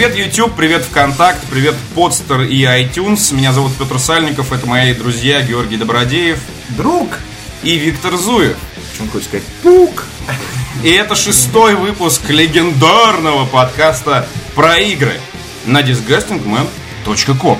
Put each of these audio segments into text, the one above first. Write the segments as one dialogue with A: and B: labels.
A: Привет YouTube, привет ВКонтакт, привет Подстер и iTunes. Меня зовут Петр Сальников, это мои друзья Георгий Добродеев.
B: Друг!
A: И Виктор Зуев.
B: Он хочет сказать? Пук!
A: И это шестой выпуск легендарного подкаста про игры на disgustingman.com.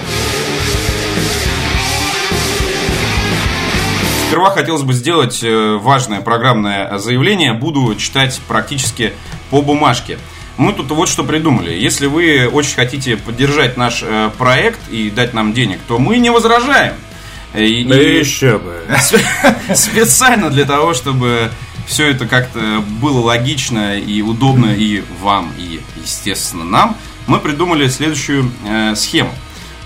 A: Сперва хотелось бы сделать э, важное программное заявление. Буду читать практически по бумажке. Мы тут вот что придумали. Если вы очень хотите поддержать наш э, проект и дать нам денег, то мы не возражаем.
B: И, да и еще бы.
A: Специально для того, чтобы все это как-то было логично и удобно и вам, и, естественно, нам, мы придумали следующую э, схему.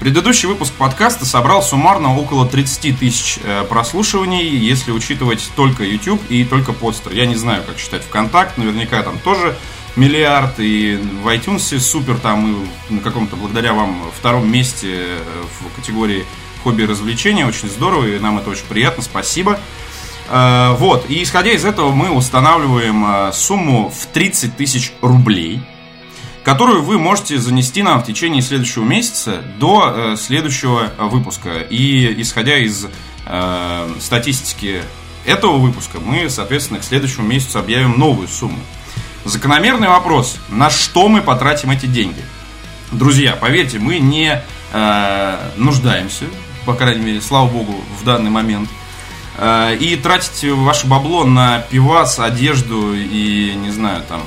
A: Предыдущий выпуск подкаста собрал суммарно около 30 тысяч э, прослушиваний, если учитывать только YouTube и только подстер. Я не знаю, как считать ВКонтакт, наверняка там тоже миллиард, и в iTunes супер, там мы на каком-то, благодаря вам, втором месте э, в категории хобби и развлечения, очень здорово, и нам это очень приятно, спасибо. Э, вот, и исходя из этого мы устанавливаем сумму в 30 тысяч рублей – которую вы можете занести нам в течение следующего месяца до э, следующего выпуска. И исходя из э, статистики этого выпуска, мы, соответственно, к следующему месяцу объявим новую сумму. Закономерный вопрос, на что мы потратим эти деньги? Друзья, поверьте, мы не э, нуждаемся, по крайней мере, слава богу, в данный момент. Э, и тратить ваше бабло на пивас, одежду и, не знаю, там...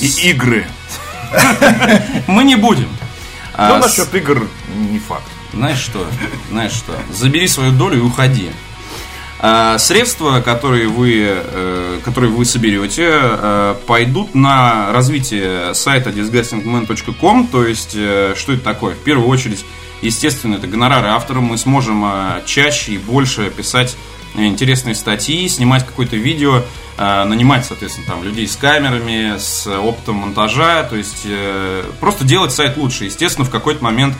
B: И игры.
A: Мы не будем.
B: Ну, а, насчет игр не факт.
A: Знаешь что? Знаешь что? Забери свою долю и уходи. А, средства, которые вы, э, которые вы соберете, э, пойдут на развитие сайта disgustingman.com. То есть, э, что это такое? В первую очередь, естественно, это гонорары автора. Мы сможем чаще и больше писать интересные статьи, снимать какое-то видео, нанимать, соответственно, там людей с камерами, с опытом монтажа, то есть просто делать сайт лучше. Естественно, в какой-то момент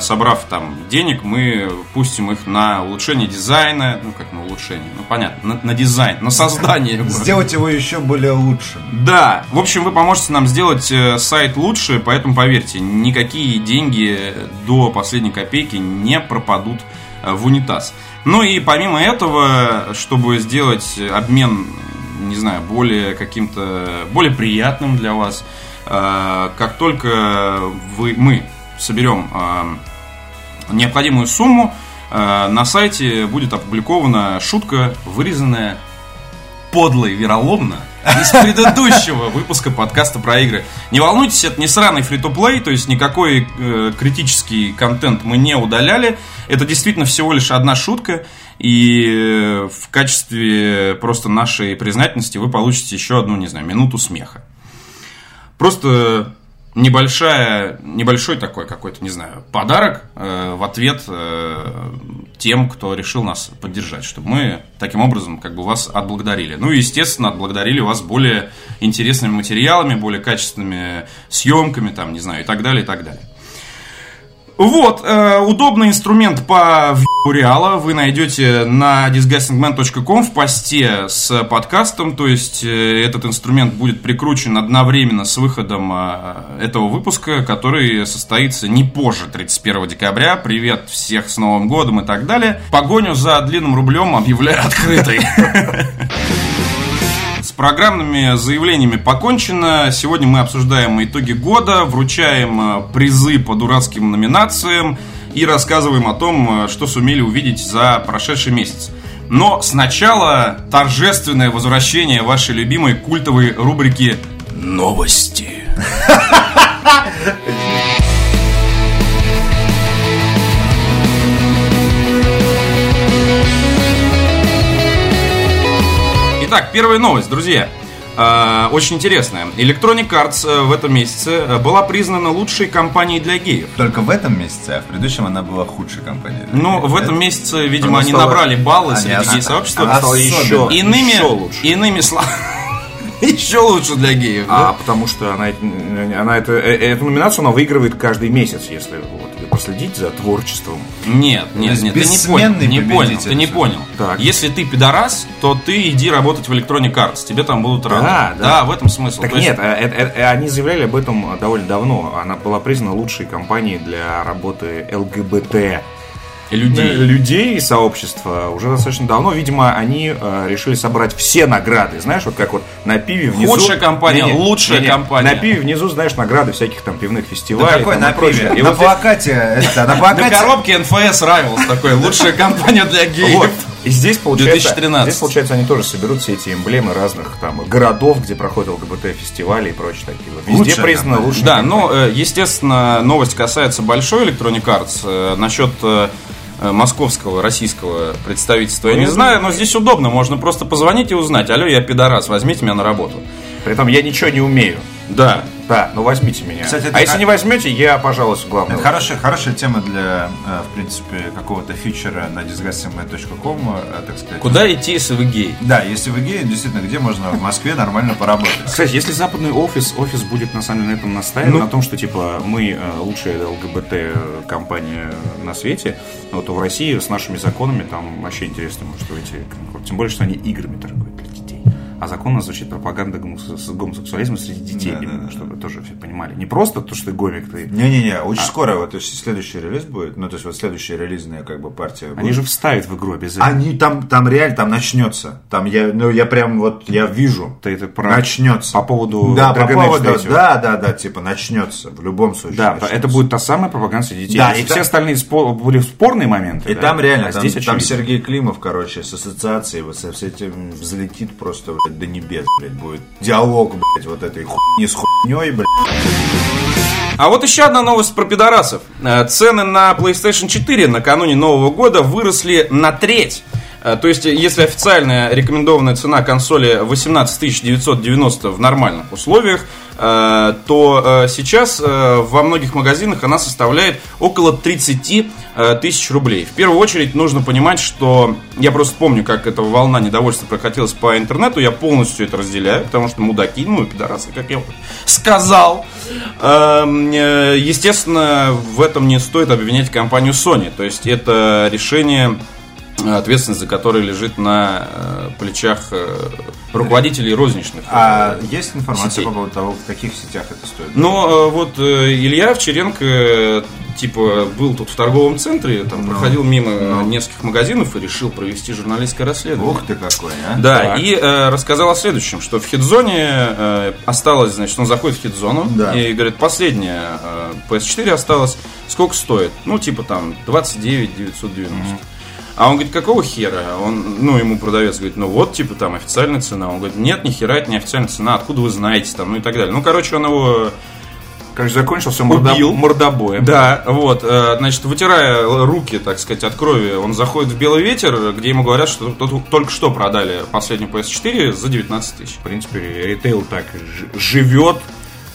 A: собрав там денег, мы пустим их на улучшение дизайна, ну как на улучшение, ну понятно, на, на дизайн, на создание.
B: Сделать его еще более лучше.
A: Да, в общем, вы поможете нам сделать сайт лучше, поэтому поверьте, никакие деньги до последней копейки не пропадут в унитаз. Ну и помимо этого, чтобы сделать обмен, не знаю, более каким-то, более приятным для вас, э, как только вы, мы соберем э, необходимую сумму, э, на сайте будет опубликована шутка, вырезанная подло и вероломно из предыдущего выпуска подкаста про игры. Не волнуйтесь, это не сраный фри-то-плей, то есть никакой э, критический контент мы не удаляли. Это действительно всего лишь одна шутка, и э, в качестве просто нашей признательности вы получите еще одну, не знаю, минуту смеха. Просто небольшая, небольшой такой какой-то, не знаю, подарок э, в ответ э, тем, кто решил нас поддержать, чтобы мы таким образом как бы вас отблагодарили. Ну и, естественно, отблагодарили вас более интересными материалами, более качественными съемками, там, не знаю, и так далее, и так далее. Вот, э, удобный инструмент по Реала вы найдете на disgustingman.com в посте с подкастом, то есть э, этот инструмент будет прикручен одновременно с выходом э, этого выпуска, который состоится не позже 31 декабря. Привет всех с Новым годом и так далее. Погоню за длинным рублем объявляю открытой. Программными заявлениями покончено. Сегодня мы обсуждаем итоги года, вручаем э, призы по дурацким номинациям и рассказываем о том, э, что сумели увидеть за прошедший месяц. Но сначала торжественное возвращение вашей любимой культовой рубрики «Новости». Итак, первая новость, друзья. А, очень интересная. Electronic Arts э, в этом месяце э, была признана лучшей компанией для геев.
B: Только в этом месяце, а в предыдущем она была худшей компанией.
A: Ну, в этом месяце, видимо, они набрали баллы среди гей-сообщества.
B: Она стала еще,
A: иными,
B: еще лучше.
A: Иными словами. Еще лучше для геев.
B: А потому что она, она это, э, эту номинацию она выигрывает каждый месяц, если вот,
C: проследить за творчеством.
A: Нет, нет, нет, ты не понял, не понял, ты не понял. Так. Если ты пидорас, то ты иди работать в Electronic Arts, тебе там будут рады. Да, да. да в этом смысл.
C: Так нет, есть... это, это, они заявляли об этом довольно давно. Она была признана лучшей компанией для работы ЛГБТ людей. людей и сообщества уже достаточно давно. Видимо, они э, решили собрать все награды. Знаешь, вот как вот на пиве внизу...
A: Худшая компания, не, не, лучшая не, не, компания.
C: На пиве внизу, знаешь, награды всяких там пивных фестивалей. Да
B: какой на пиве? И на вот плакате, это, на
A: плакате... На коробке НФС Rivals такой, лучшая компания для геев.
C: И здесь получается, 2013. здесь, получается, они тоже соберут все эти эмблемы разных там городов, где проходят ЛГБТ-фестивали и прочее такие. Вот везде Лучше, признано лучше.
A: Да, но, ну, естественно, новость касается большой Electronic Arts. Э, насчет э, Э, московского, российского представительства, я не знаю, но здесь удобно, можно просто позвонить и узнать, алло, я пидорас, возьмите меня на работу.
C: При этом я ничего не умею.
A: Да.
C: Да, ну возьмите меня. Кстати, а если не возьмете, я, пожалуйста, главное.
B: Это хорошая, хорошая тема для, э, в принципе, какого-то фичера на disgustingman.com, э, так сказать.
A: Куда идти, если вы гей?
B: Да, если вы гей, действительно, где можно в Москве нормально поработать?
C: Кстати, если западный офис, офис будет на самом деле на этом настаивать, ну, на том, что типа мы э, лучшая ЛГБТ-компания на свете, то в России с нашими законами там вообще интересно может выйти. Тем более, что они играми торгуют а законно звучит пропаганда гомосексуализма среди детей, да, именно, да, чтобы да. тоже все понимали. Не просто то, что ты гомик, ты...
B: Не-не-не, очень а... скоро, вот, то есть следующий релиз будет, ну, то есть вот следующая релизная как бы партия
C: Они будет. же вставят в игру обязательно.
B: Они там, там реально, там начнется. Там я, ну, я прям вот, я вижу.
C: Ты это про...
B: Начнется.
C: По поводу
B: Да, по поводу, да, да, да, типа начнется, в любом случае.
C: Да,
B: начнется.
C: это будет та самая пропаганда среди детей. Да, и все та... остальные спор... были спорные моменты.
B: И да? там реально, а там, здесь там Сергей Климов, короче, с ассоциацией вот со этим взлетит просто блядь, до небес, блядь будет диалог, блядь, вот этой хуйни с хуйней, блядь.
A: А вот еще одна новость про пидорасов. Э, цены на PlayStation 4 накануне Нового года выросли на треть. Э, то есть, если официальная рекомендованная цена консоли 18 990 в нормальных условиях, э, то сейчас во многих магазинах она составляет около 30 тысяч рублей. В первую очередь нужно понимать, что я просто помню, как эта волна недовольства прокатилась по интернету, я полностью это разделяю, потому что мудаки, ну и пидорасы, как я сказал. Эм, естественно, в этом не стоит обвинять компанию Sony, то есть это решение ответственность за которой лежит на э, плечах э, руководителей розничных.
B: А э, есть информация сетей. по поводу того, в каких сетях это стоит?
A: Ну, вот Илья Вчеренко типа был тут в торговом центре, там ну, проходил мимо ну. нескольких магазинов и решил провести журналистское расследование.
B: Ух ты какой, а!
A: Да, так. и э, рассказал о следующем, что в хитзоне э, осталось, значит, он заходит в хитзону да. и говорит, последняя э, PS4 осталась, сколько стоит? Ну, типа там 29 990. Mm-hmm. А он говорит, какого хера? Он, ну, ему продавец говорит, ну вот, типа, там официальная цена. Он говорит, нет, ни хера, это не официальная цена, откуда вы знаете, там, ну и так далее. Ну, короче, он его
C: Короче, закончился.
A: Убил. мордобоем. Да, вот, э, значит, вытирая руки, так сказать, от крови, он заходит в Белый ветер, где ему говорят, что только что продали последнюю PS4 за 19 тысяч.
C: В принципе, ритейл так живет,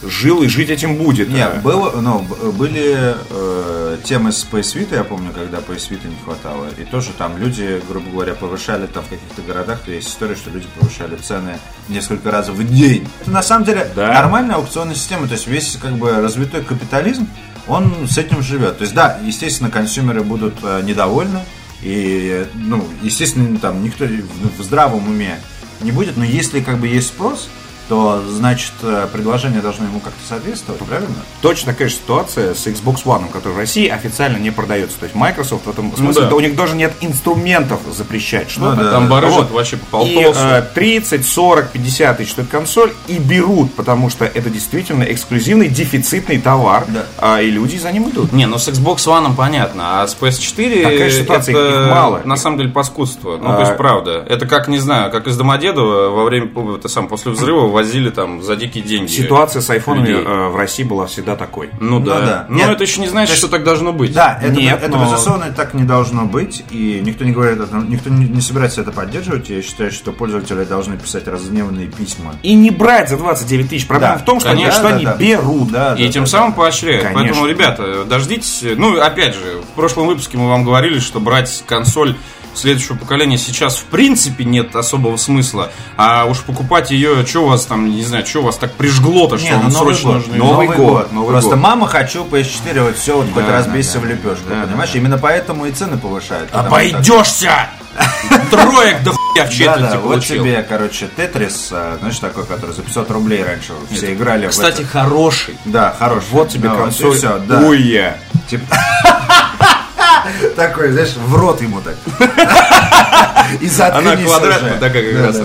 C: жил и жить этим будет.
B: Нет, а. было, ну, были э, темы с PS Vita, я помню, когда PS Vita не хватало. И тоже там люди, грубо говоря, повышали там в каких-то городах, то есть история, что люди повышали цены несколько раз в день. Это на самом деле да. нормальная аукционная система, то есть весь как бы развитой капитализм, он с этим живет. То есть да, естественно, консюмеры будут э, недовольны, и, ну, естественно, там никто в здравом уме не будет, но если как бы есть спрос, то, значит, э, предложение должно ему как-то соответствовать, правильно?
C: Точно такая же ситуация с Xbox One, который в России официально не продается. То есть Microsoft в этом смысле, ну, да. у них даже нет инструментов запрещать что-то.
A: Ну, да, там барыжат вот. вообще по
C: полтосу. И э, 30, 40, 50 тысяч стоит консоль и берут, потому что это действительно эксклюзивный, дефицитный товар, да. а, и люди за ним идут.
A: Не, ну с Xbox One понятно, а с PS4 Такая ситуация, это, мало. на самом деле паскудство. Ну, а... то есть, правда. Это как, не знаю, как из Домодедова во время, это сам, после взрыва возили там за дикие деньги.
C: Ситуация с айфонами э, в России была всегда такой.
A: Ну, ну да. да. Но Нет, это еще не значит, что так должно быть.
B: Да, это, Нет, это но... безусловно так не должно быть. И никто не говорит, никто не, не собирается это поддерживать. Я считаю, что пользователи должны писать разгневанные письма.
C: И не брать за 29 тысяч. Проблема да. в том, что, Конечно, они, что да, они да. берут.
A: Да, и да, тем да, самым да. поощряют. Конечно. Поэтому, ребята, дождитесь. Ну, опять же, в прошлом выпуске мы вам говорили, что брать консоль следующего поколения сейчас в принципе нет особого смысла. А уж покупать ее, что у вас там, не знаю, что у вас так прижгло-то, что
B: Не, ну
A: вам
B: Новый
A: срочно
B: год.
A: нужны.
C: Новый год, Новый
B: Просто
C: год.
B: мама хочу PS4, вот все, вот хоть
A: Да,
B: разбейся
A: да,
B: в
A: да.
B: лепешку,
A: Да,
B: понимаешь?
A: да.
B: Именно поэтому и цены повышают. что-
A: Обойдешься! Троек до хуя в
B: Да,
A: четверти
B: да, вот
A: получил.
B: тебе, короче, Тетрис, а, знаешь, такой, который за 500 рублей раньше все играли. в
A: Кстати,
B: это.
A: хороший.
B: да, хороший.
C: Вот тебе
B: Да, вот
C: консоль.
B: всё, да.
C: Уя.
B: Типа- Такой, знаешь, в рот ему так. И
A: Она квадратная такая как раз.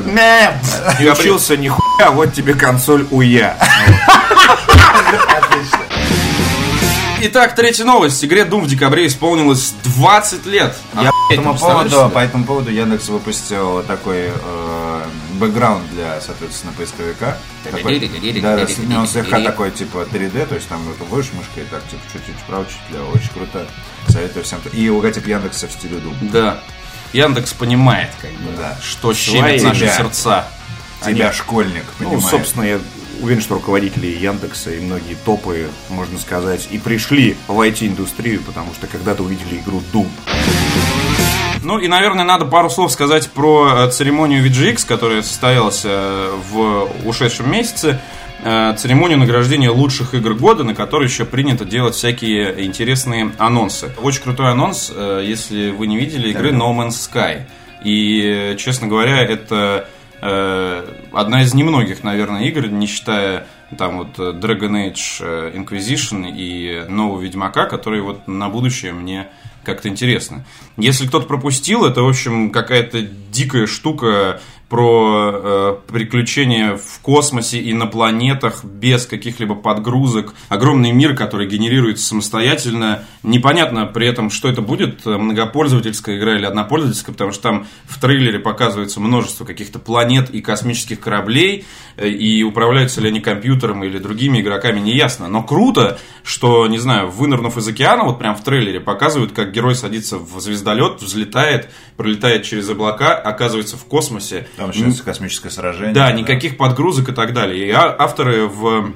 C: Не учился нихуя, вот тебе консоль Уя.
B: Отлично.
A: Итак, третья новость. Игре Doom в декабре исполнилось 20 лет.
B: Я по
A: Охуеть,
B: этому, поводу, по этому поводу Яндекс выпустил такой э, бэкграунд для, соответственно, поисковика. Такой- Да, он слегка такой, типа, 3D, то есть там вот вводишь мышкой, так, типа, чуть-чуть вправо, чуть влево, очень круто. Советую всем. И логотип Яндекса в стиле Doom.
A: Да. Яндекс понимает, как бы,
B: Да.
A: что щемит наши сердца.
B: Тебя школьник,
C: Ну,
B: понимаешь?
C: собственно, я уверен, что руководители Яндекса и многие топы, можно сказать, и пришли в IT-индустрию, потому что когда-то увидели игру Doom.
A: Ну и, наверное, надо пару слов сказать про э, церемонию VGX, которая состоялась э, в ушедшем месяце. Э, Церемонию награждения лучших игр года, на которой еще принято делать всякие интересные анонсы. Очень крутой анонс, если вы не видели, игры No Man's Sky. И, честно говоря, это одна из немногих, наверное, игр, не считая там вот Dragon Age Inquisition и нового Ведьмака, которые вот на будущее мне как-то интересно. Если кто-то пропустил, это, в общем, какая-то дикая штука про э, приключения в космосе и на планетах без каких-либо подгрузок. Огромный мир, который генерируется самостоятельно. Непонятно при этом, что это будет, э, многопользовательская игра или однопользовательская, потому что там в трейлере показывается множество каких-то планет и космических кораблей, э, и управляются ли они компьютером или другими игроками, не ясно. Но круто, что, не знаю, вынырнув из океана, вот прям в трейлере показывают, как герой садится в звездолет, взлетает, пролетает через облака, оказывается в космосе.
B: Там начинается космическое сражение.
A: Да, никаких подгрузок и так далее. И а- авторы в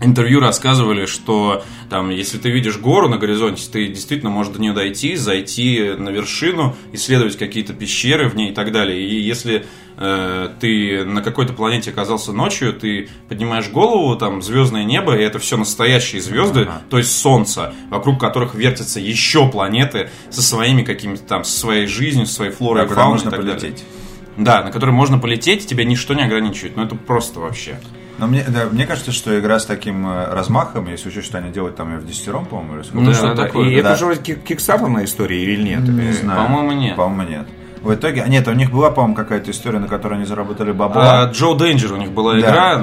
A: интервью рассказывали, что там, если ты видишь гору на горизонте, ты действительно можешь до нее дойти, зайти на вершину, исследовать какие-то пещеры в ней и так далее. И если э, ты на какой-то планете оказался ночью, ты поднимаешь голову, там звездное небо, и это все настоящие звезды, то есть Солнце, вокруг которых вертятся еще планеты со своими какими-то там, со своей жизнью, со своей флорой
B: Да,
A: фауной и так далее. Да, на который можно полететь, тебя ничто не ограничивает. Ну это просто вообще.
B: Но мне, да, мне кажется, что игра с таким э, размахом, если учесть, что они делают там ее в десятером, по-моему, или сколько?
A: Ну,
C: Да,
A: что
C: да,
A: такое,
C: И
B: да.
C: это же кик- кикстартерная история или нет?
B: Не
C: Э,
B: знаю.
A: по-моему, нет.
B: По-моему, нет. В итоге, а, нет, у них была, по-моему, какая-то история, на которой они заработали
A: А,
B: бабла.
A: Джо Денджер у них была
B: Да.
A: игра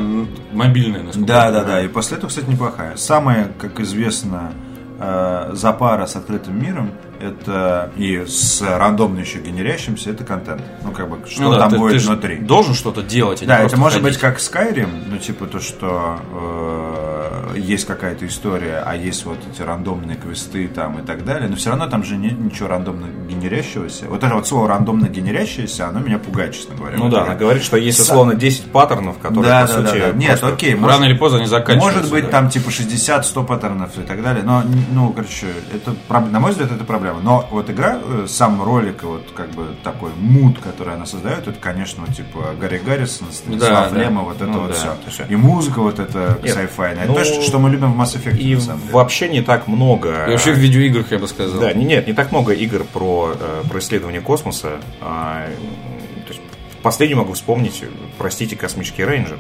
A: мобильная, насколько
B: Да,
A: я
B: да, да. И после этого, кстати, неплохая. Самая, как известно, э, запара с открытым миром, это и с рандомно еще генерящимся, это контент. Ну, как бы, что
A: Ну да,
B: там
A: ты-
B: будет
A: ты
B: внутри.
A: Должен что-то делать, а
B: Да, это может
A: ходить.
B: быть как Skyrim, ну типа то, что э, есть какая-то история, а есть вот эти рандомные квесты там и так далее, но все равно там же нет ничего рандомно генерящегося. Вот это вот слово рандомно генерящееся, оно меня пугает, честно говоря.
C: Ну да, она говорит, что есть условно 10 паттернов, которые,
B: да,
C: по
B: да,
C: сути,
B: да, да. Нет, окей,
A: Рано
B: может,
A: или поздно они заканчиваются.
B: может быть
A: да.
B: там типа 60-100 паттернов и так далее, но, ну, короче, это, на мой взгляд, это проблема. Но вот игра, э, сам ролик, вот как бы такой мут, который она создает, это, конечно, типа Гарри Гаррисон, Станислав
A: да.
B: Лема, вот это
C: Ну
B: вот
C: да,
B: все. И музыка вот эта sci-fi.
C: ну,
B: то, что, что мы любим в Mass Effect,
C: И вообще не так много...
A: И вообще в видеоиграх, я бы сказал.
C: Да, не- нет, не так много игр про, э, про исследование космоса. А, то есть, последний могу вспомнить, простите, космический рейнджер,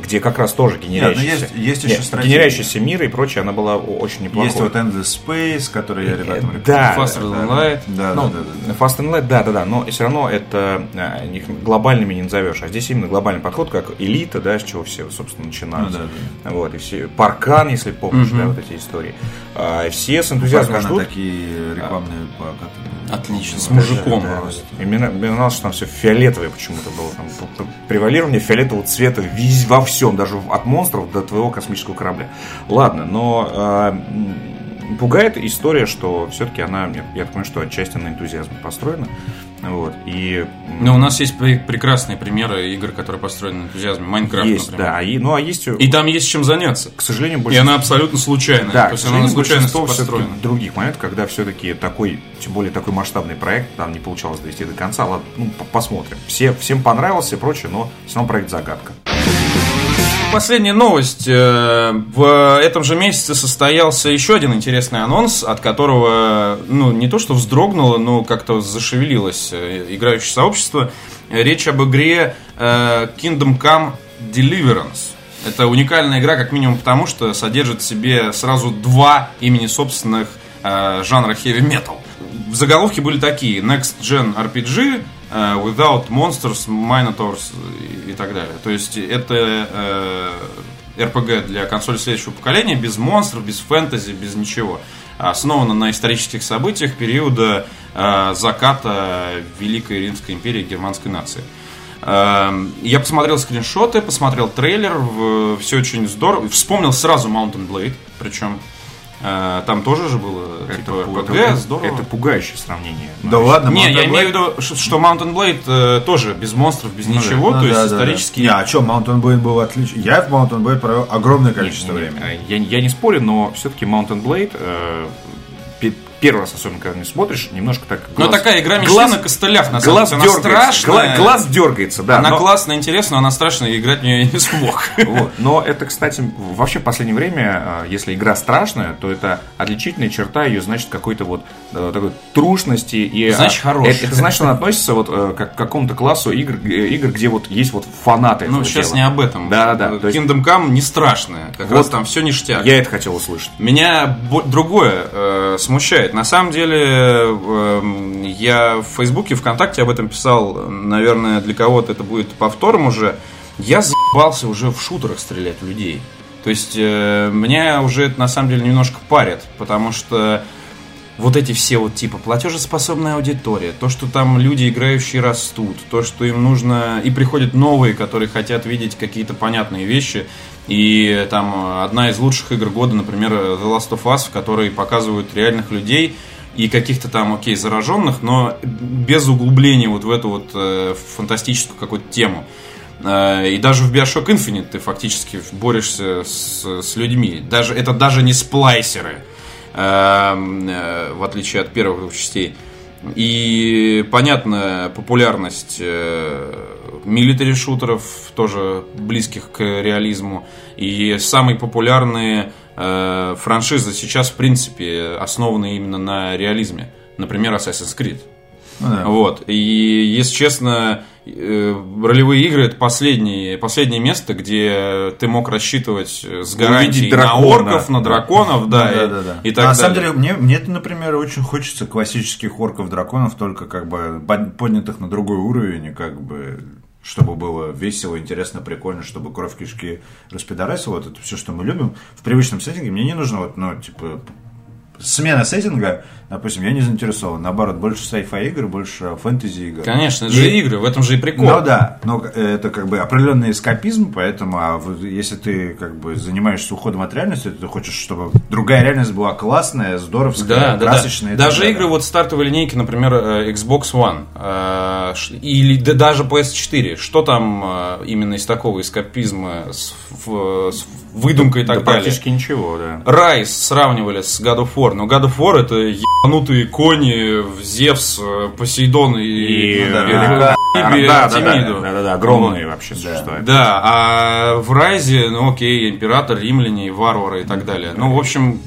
C: где как раз тоже генерящийся.
B: Нет, ну есть- есть еще
C: Нет,
B: стратегия.
C: генерящийся мир и прочее, она была очень неплохой.
B: Есть вот Endless Space, который я ребятам
C: Э,
B: рекомендую.
C: да.
A: Faster than
B: да,
A: light.
B: Да,
C: Ну,
B: да, да, да.
C: Fast and Light, да, да, да, но все равно это а, их глобальными не назовешь. А здесь именно глобальный подход, как элита, да, с чего все, собственно, начинают.
B: Ну, да,
C: Вот, и все. Паркан, если помнишь, да, вот эти истории. А, все с энтузиазмом
B: Пока на
C: ждут.
B: такие рекламные плакаты.
A: Отлично, с
B: Да,
A: мужиком
B: да,
A: просто.
C: И мне, мне нравилось, что там все фиолетовое почему-то было. Там, превалирование фиолетового цвета виз- во всем, даже от монстров до твоего космического корабля. Ладно, но м, пугает история, что все-таки она, я, я понимаю, что отчасти на энтузиазме построена. Вот. И
A: Но у нас есть пре- прекрасные примеры игр, которые построены на энтузиазме. Майнкрафт,
C: есть,
A: например.
C: да. И, ну, а есть,
A: И там есть чем заняться.
C: к сожалению,
A: И
C: большинство...
A: она абсолютно случайная.
C: Да,
A: То есть она
C: все-таки
A: построена.
C: других моментов, когда все-таки такой, тем более такой масштабный проект, там не получалось довести до конца, ладно, ну, по- посмотрим. Все, всем понравился и прочее, но все равно проект загадка.
A: Последняя новость. Э, В этом же месяце состоялся еще один интересный анонс, от которого, ну, не то что вздрогнуло, но как-то зашевелилось э, играющее сообщество. Речь об игре э, Kingdom Come Deliverance. Это уникальная игра, как минимум потому, что содержит в себе сразу два имени собственных жанра heavy metal. В заголовке были такие Next Gen RPG, Without Monsters, Minotaurs и, так далее. То есть это э, RPG для консоли следующего поколения, без монстров, без фэнтези, без ничего. Основана на исторических событиях периода э, заката Великой Римской империи германской нации. Я посмотрел скриншоты, посмотрел трейлер, все очень здорово. Вспомнил сразу Mountain Blade, причем э, там тоже же было типа
C: пу- это-
A: здорово.
C: это пугающее сравнение.
B: Да
C: Ну,
B: ладно,
A: Не,
B: Mountain
A: я
B: Blade-
A: имею в виду, что Mountain Blade э, тоже без монстров, без ничего,
B: Ну
A: то есть
B: да, да, да.
A: исторически.
B: Не, а что, Mountain Blade был отличный. Я в Mountain Blade провел огромное количество
C: Не, не,
B: времени.
C: Я, я не спорю, но все-таки Mountain Blade э, первый раз, особенно когда не смотришь, немножко так.
A: Но
C: глаз-
A: такая игра мечты
C: глаз-
A: на костылях, на самом
C: глаз
A: деле. Она
C: дергается,
A: страшная.
C: гла- глаз дергается, да.
A: она
C: но-
A: классная, интересная, но она страшная, и играть в нее я не смог.
C: Вот. Но это, кстати, вообще в последнее время, э, если игра страшная, то это отличительная черта ее, значит, какой-то вот э, такой трушности. И,
A: Значит,
C: а,
A: хорошая.
C: Это, это значит, она относится вот э, как к какому-то классу игр, э, игр, где вот есть вот фанаты
A: Ну, сейчас
C: дела.
A: не об этом.
C: Да, да. есть
A: Kingdom Come не страшная. Как
C: Вот.
A: раз там все ништяк.
C: я это хотел услышать.
A: Меня другое э, смущает. На самом деле, э, я в Фейсбуке, ВКонтакте об этом писал. Наверное, для кого-то это будет повтором уже. Я заебался уже в шутерах стрелять людей. То есть, э, меня уже это на самом деле немножко парит, потому что вот эти все вот типа платежеспособная аудитория, то, что там люди, играющие, растут, то, что им нужно, и приходят новые, которые хотят видеть какие-то понятные вещи. И там одна из лучших игр года, например, The Last of Us, в которой показывают реальных людей и каких-то там, окей, зараженных, но без углубления вот в эту вот э, фантастическую какую-то тему. Э, И даже в Bioshock Infinite ты фактически борешься с, с людьми. Даже, это даже не сплайсеры, э, в отличие от первых двух частей. И понятно, популярность милитари шутеров, тоже близких к реализму. И самые популярные э, франшизы сейчас, в принципе, основаны именно на реализме. Например, Assassin's Creed.
B: Ну да.
A: Вот. И, если честно, э, ролевые игры это последнее, последнее место, где ты мог рассчитывать э, с гарантией на орков, на драконов, да,
B: Ну,
A: и,
B: да, да, да.
A: и так
B: На самом
A: далее.
B: деле, мне, мне, например, очень хочется классических орков драконов, только как бы под- поднятых на другой уровень, и как бы чтобы было весело, интересно, прикольно, чтобы кровь кишки распидорасила. Вот это все, что мы любим. В привычном сеттинге мне не нужно вот, ну, типа, смена сеттинга, допустим, я не заинтересован. Наоборот, больше sci-fi игр, больше фэнтези игр.
A: Конечно, это
B: И-
A: же игры, в этом же и прикол.
B: Ну да, но это как бы определенный эскапизм, поэтому а если ты как бы занимаешься уходом от реальности, то ты хочешь, чтобы другая реальность была классная, здоровская,
A: Да, да,
B: красочная.
A: да.
B: так
A: Даже
B: далее.
A: игры вот стартовой линейки, например, э, Xbox One э, или да- даже PS4, что там э, именно из такого эскапизма с, с выдумкой и
C: Да
A: так далее?
C: практически ничего, да.
A: Райс сравнивали с God of War, но God of War это ебанутые кони, Зевс, Посейдон и,
C: И,
B: да,
A: и-
B: да,
A: и-
C: да,
A: и
C: да,
A: Артемиду.
C: да, да, да, огромные
A: Вот.
C: вообще
B: Да.
C: существа.
A: Да, а в Райзе, ну окей, император, римляне, варвары и так далее. Ну, в общем,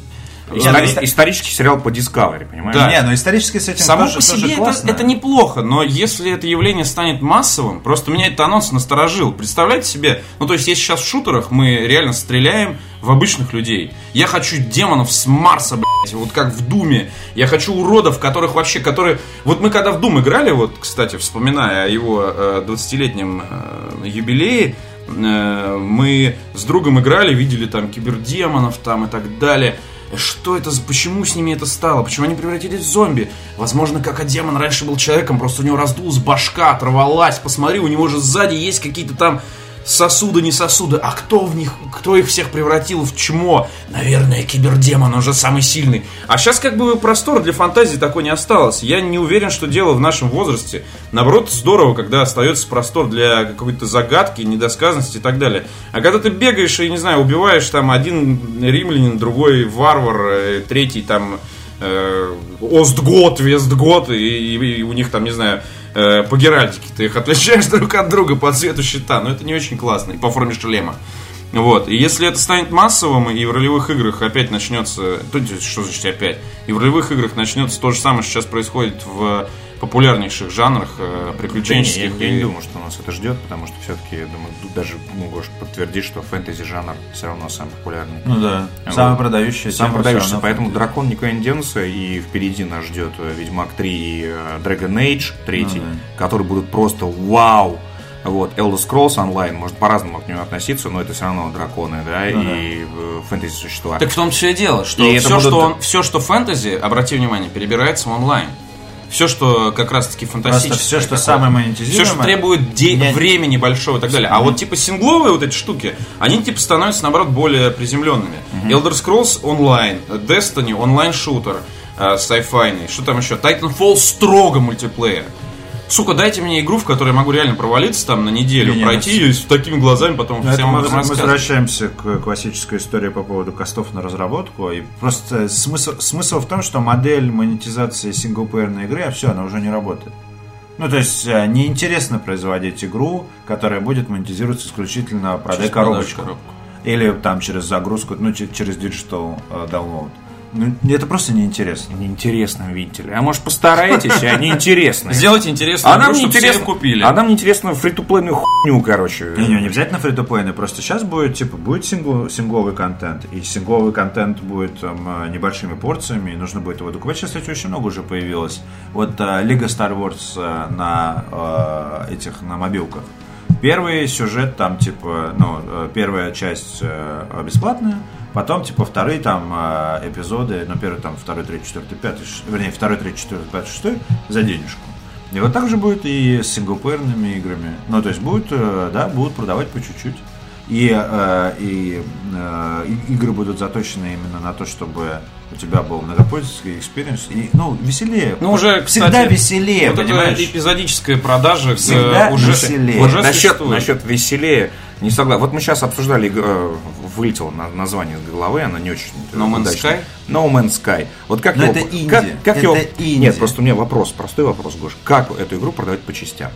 C: Истори-
B: ну,
C: исторический сериал по Discovery, понимаешь?
A: Да.
B: Не, ну исторический сеттинг
A: Само
B: тоже,
A: по себе
B: тоже
A: это,
B: классно.
A: это неплохо, но если это явление станет массовым, просто меня этот анонс насторожил. Представляете себе, ну то есть если сейчас в шутерах мы реально стреляем в обычных людей. Я хочу демонов с Марса, блядь, вот как в Думе. Я хочу уродов, которых вообще, которые... Вот мы когда в Дум играли, вот, кстати, вспоминая о его э, 20-летнем э, юбилее, э, мы с другом играли, видели там кибердемонов там и так далее. Что это, почему с ними это стало? Почему они превратились в зомби? Возможно, как демон раньше был человеком, просто у него раздулась башка, оторвалась. Посмотри, у него же сзади есть какие-то там сосуды, не сосуды, а кто в них, кто их всех превратил в чмо? Наверное, кибердемон, он же самый сильный. А сейчас как бы простора для фантазии такой не осталось. Я не уверен, что дело в нашем возрасте. Наоборот, здорово, когда остается простор для какой-то загадки, недосказанности и так далее. А когда ты бегаешь и, не знаю, убиваешь там один римлянин, другой варвар, э, третий там э, Остгот, Вестгот, и, и, и у них там, не знаю, э, по геральдике ты их отличаешь друг от друга по цвету щита, но это не очень классно, и по форме шлема. Вот. И если это станет массовым, и в ролевых играх опять начнется... То, что значит опять? И в ролевых играх начнется то же самое, что сейчас происходит в популярнейших жанрах э, приключенческих.
C: Да не, я, я не думаю, что нас это ждет, потому что все-таки, я думаю, тут даже можешь подтвердить, что фэнтези жанр все равно самый популярный.
B: Ну да, вот. самый продающий.
C: Самый продающийся, поэтому дракон никуда не денется, и впереди нас ждет э, Ведьмак 3 и э, Dragon Age 3, ну, да. которые будут просто вау! Вот, Elder Scrolls Online, может по-разному к нему относиться, но это все равно драконы, да, ну, и да. фэнтези существа.
A: Так в том числе и дело, что и все, будут... что он, все, что фэнтези, обрати внимание, перебирается в онлайн все, что как раз-таки фантастическое.
B: все, что самое монетизируемое.
A: Все, что требует де- я... времени большого и так далее. А вот типа сингловые вот эти штуки, они типа становятся наоборот более приземленными. Mm-hmm. Elder Scrolls онлайн, Destiny онлайн-шутер, э, sci-fi, что там еще? Titanfall строго мультиплеер сука, дайте мне игру, в которой я могу реально провалиться там на неделю, не, пройти ее с такими глазами, потом
B: ну, всем мы, мы возвращаемся к классической истории по поводу костов на разработку. И просто смысл, смысл в том, что модель монетизации синглплеерной игры, а все, она уже не работает. Ну, то есть, э, неинтересно производить игру, которая будет монетизироваться исключительно продай коробочку. коробку. Или там через загрузку, ну, через digital э, download. Ну, это просто неинтересно.
C: Неинтересно, видите ли. А может постарайтесь, а неинтересно.
A: Сделайте интересно,
C: а нам не интересно купили. А нам не интересно фри-то-плейную хуйню, короче.
B: Не, не, не обязательно фри-то-плейную, просто сейчас будет, типа, будет сингл, сингловый контент, и сингловый контент будет там, небольшими порциями, и нужно будет его докупать. Сейчас, кстати, очень много уже появилось. Вот uh, Лига Star Wars uh, на этих, на мобилках. Первый сюжет там, типа, ну, первая часть бесплатная, Потом, типа, вторые там э, эпизоды, ну, первый, там, второй, третий, четвертый, пятый, вернее, второй, третий, четвертый, пятый, шестой за денежку. И вот так же будет и с синглплеерными играми. Ну, то есть будут, э, да, будут продавать по чуть-чуть. И, э, и э, игры будут заточены именно на то, чтобы у тебя был многопользовательский experience. И, ну, веселее.
A: Ну, уже,
B: Всегда кстати, веселее,
A: вот
B: понимаешь?
A: эпизодическая продажа
B: Всегда уже, веселее.
C: Уже насчет, насчет веселее не согласен. Вот мы сейчас обсуждали, э, вылетело название из головы, она не очень
A: No Man's Sky?
C: No Man's Sky. Вот как
B: Но его, это инди.
C: Как, как
B: это
C: его...
B: инди.
C: Нет, просто у меня вопрос, простой вопрос, Гош. Как эту игру продавать по частям?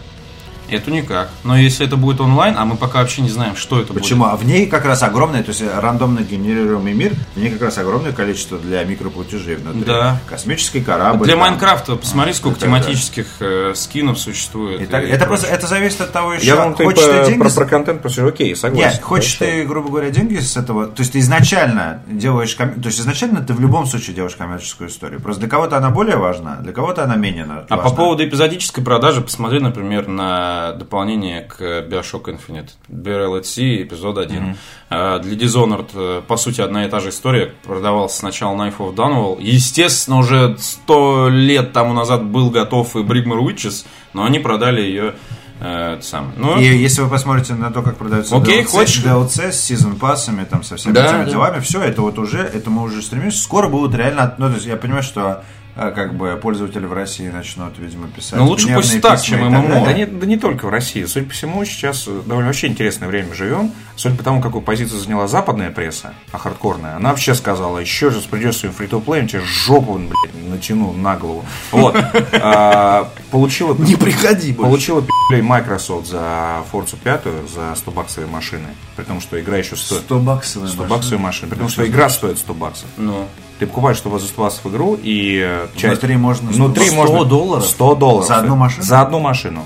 A: Эту никак. Но если это будет онлайн, а мы пока вообще не знаем, что это
B: Почему?
A: будет.
B: А в ней как раз огромное, то есть рандомно генерируемый мир, в ней как раз огромное количество для микроплатежей внутри.
A: Да.
B: Космический корабль.
A: Для там. Майнкрафта, посмотри, сколько тематических э, скинов существует.
B: И так, это просто это зависит от того, еще
C: Я вам хочешь ты, деньги... про, про контент просто окей, согласен.
B: Нет, хочешь ты, грубо говоря, деньги с этого. То есть ты изначально делаешь то есть изначально ты в любом случае делаешь коммерческую историю. Просто для кого-то она более важна, для кого-то она менее важна.
A: А по поводу эпизодической продажи, посмотри, например, на дополнение к Bioshock Infinite. BRLC, эпизод 1. Mm-hmm. Для Dishonored, э, по сути, одна и та же история. Продавался сначала Knife of Dunwall. Естественно, уже сто лет тому назад был готов и Brigmore Witches, но они продали ее э, сам.
B: Ну, и если вы посмотрите на то, как продаются
A: Окей, DLC, хочешь?
B: DLC с сезон пассами, там со всеми да, этими да. делами, все это вот уже, это мы уже стремимся. Скоро будут реально, ну, то есть я понимаю, что а как бы пользователи в России начнут, видимо, писать.
A: Ну лучше пусть так, чем ММО.
C: Да не, да не только в России. Судя по всему, сейчас довольно вообще интересное время живем. Судя по тому, какую позицию заняла западная пресса, а хардкорная, она вообще сказала, еще раз придешь своим фри то плеем тебе жопу, блядь, натяну на голову. Вот. А, получила...
B: Не приходи
C: Получила пи***лей Microsoft за Forza 5 за 100 баксовые машины. При том, что игра еще стоит...
B: 100 баксовые
C: 100 баксовые машины. При том, что игра стоит 100 баксов.
A: Ну.
C: Ты покупаешь 100 базовых в игру, и
B: э, часть... Внутри можно...
C: Внутри 100
B: можно... долларов?
C: 100 долларов.
B: За одну машину?
C: За одну машину.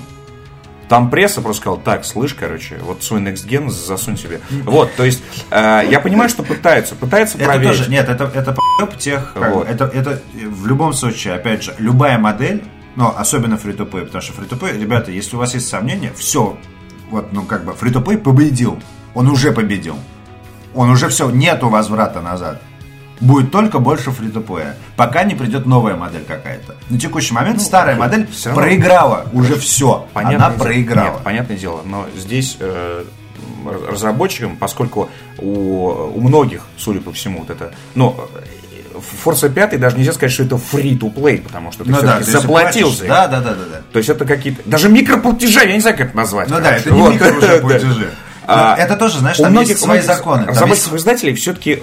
C: Там пресса просто сказала, так, слышь, короче, вот свой Next Gen засунь себе. Вот, то есть, э, я понимаю, что пытаются, пытаются
B: это
C: проверить.
B: Тоже, нет, это, это тех, как, вот. это, это в любом случае, опять же, любая модель, но особенно фри потому что фри ребята, если у вас есть сомнения, все, вот, ну, как бы, фри победил, он уже победил. Он уже все, нету возврата назад будет только больше фри пока не придет новая модель какая-то. На текущий момент ну, старая модель проиграла уже все. Понятное Она проиграла. Нет,
C: понятное дело, но здесь э, разработчикам, поскольку у, у многих, судя по всему, вот это, ну, Forza 5 даже нельзя сказать, что это free-to-play, потому что ты
B: Ну да,
C: заплатил за
B: Да, да, да, да, да.
C: То есть это какие-то, даже микроплатежи, я не знаю, как это назвать.
B: Ну да,
C: короче.
B: это не
C: Вот.
B: микро уже
C: Да.
B: платежи.
C: А,
B: Но Это тоже, знаешь,
C: у
B: там
C: многих,
B: есть
C: у
B: свои законы. Там
C: разработчиков
B: есть-
C: издателей все-таки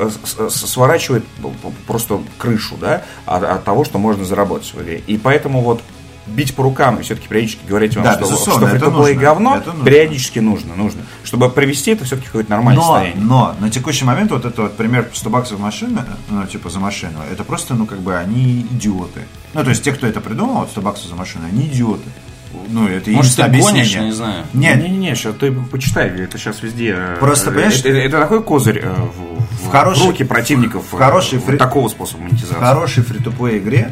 C: сворачивает п- п- просто крышу, да, от, от того, что можно заработать в игре. И поэтому вот бить по рукам и все-таки периодически говорить вам,
B: Да,
C: что, что
B: нужно,
C: говно,
B: это нужно.
C: периодически нужно, нужно. Чтобы привести это все-таки в какое-то нормальное
B: Но,
C: состояние.
B: но на текущий момент вот это вот пример 100 баксов машины, ну, типа за машину, это просто, ну, как бы они идиоты. Ну, то есть те, кто это придумал, вот 100 баксов за машину, они идиоты. Ну, это
A: Может, ты гонишь,
B: объяснение.
A: не знаю.
B: Нет,
C: Не-не-не, сейчас ты почитай, это сейчас везде. э,
B: Просто,
C: э,
B: понимаешь,
C: это, это такой козырь э, в, в,
B: хорошей-
C: руки противников
B: в хорошей фри-
C: такого способа монетизации.
B: в хорошей фри-то-плей игре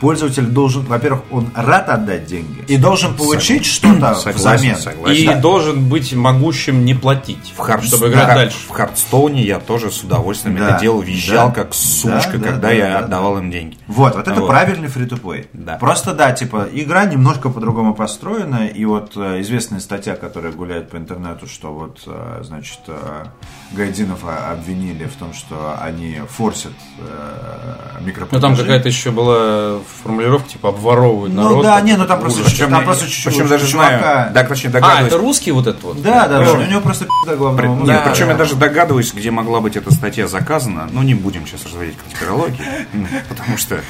B: пользователь должен, во-первых, он рад отдать деньги и должен получить что-то взамен.
C: согласен.
A: И
C: Да.
A: должен быть могущим не платить,
C: В, Хардс-
A: чтобы играть
C: да,
A: дальше.
C: в Хардстоуне я тоже с удовольствием
B: Да,
C: это делал, визжал
B: да,
C: как сучка,
B: да, да,
C: когда
B: да,
C: я
B: да,
C: отдавал им деньги.
B: Вот, вот это
C: Вот.
B: правильный фри-то-плей.
C: Да.
B: Просто да, типа, игра немножко по-другому построена, и вот э, известная статья, которая гуляет по интернету, что вот, э, значит, э, Гайдинов обвинили в том, что они форсят э,
A: Ну
B: микроплатежи.
A: там какая-то еще была формулировка, типа обворовывают
B: Ну
A: народ.
B: да, не, ну там просто,
A: Ужас.
B: чуть- там просто чуть-чуть
C: причем даже
B: чувака-
C: знаю, да, точнее
A: А,
C: догадываюсь.
A: это русский вот этот вот?
B: Да, да, да, у него просто пизда главного
C: Нет,
B: мозга.
C: причем
B: Да,
C: я
B: да.
C: даже догадываюсь, где могла быть эта статья заказана, но не будем сейчас разводить конспирологии, м, потому что...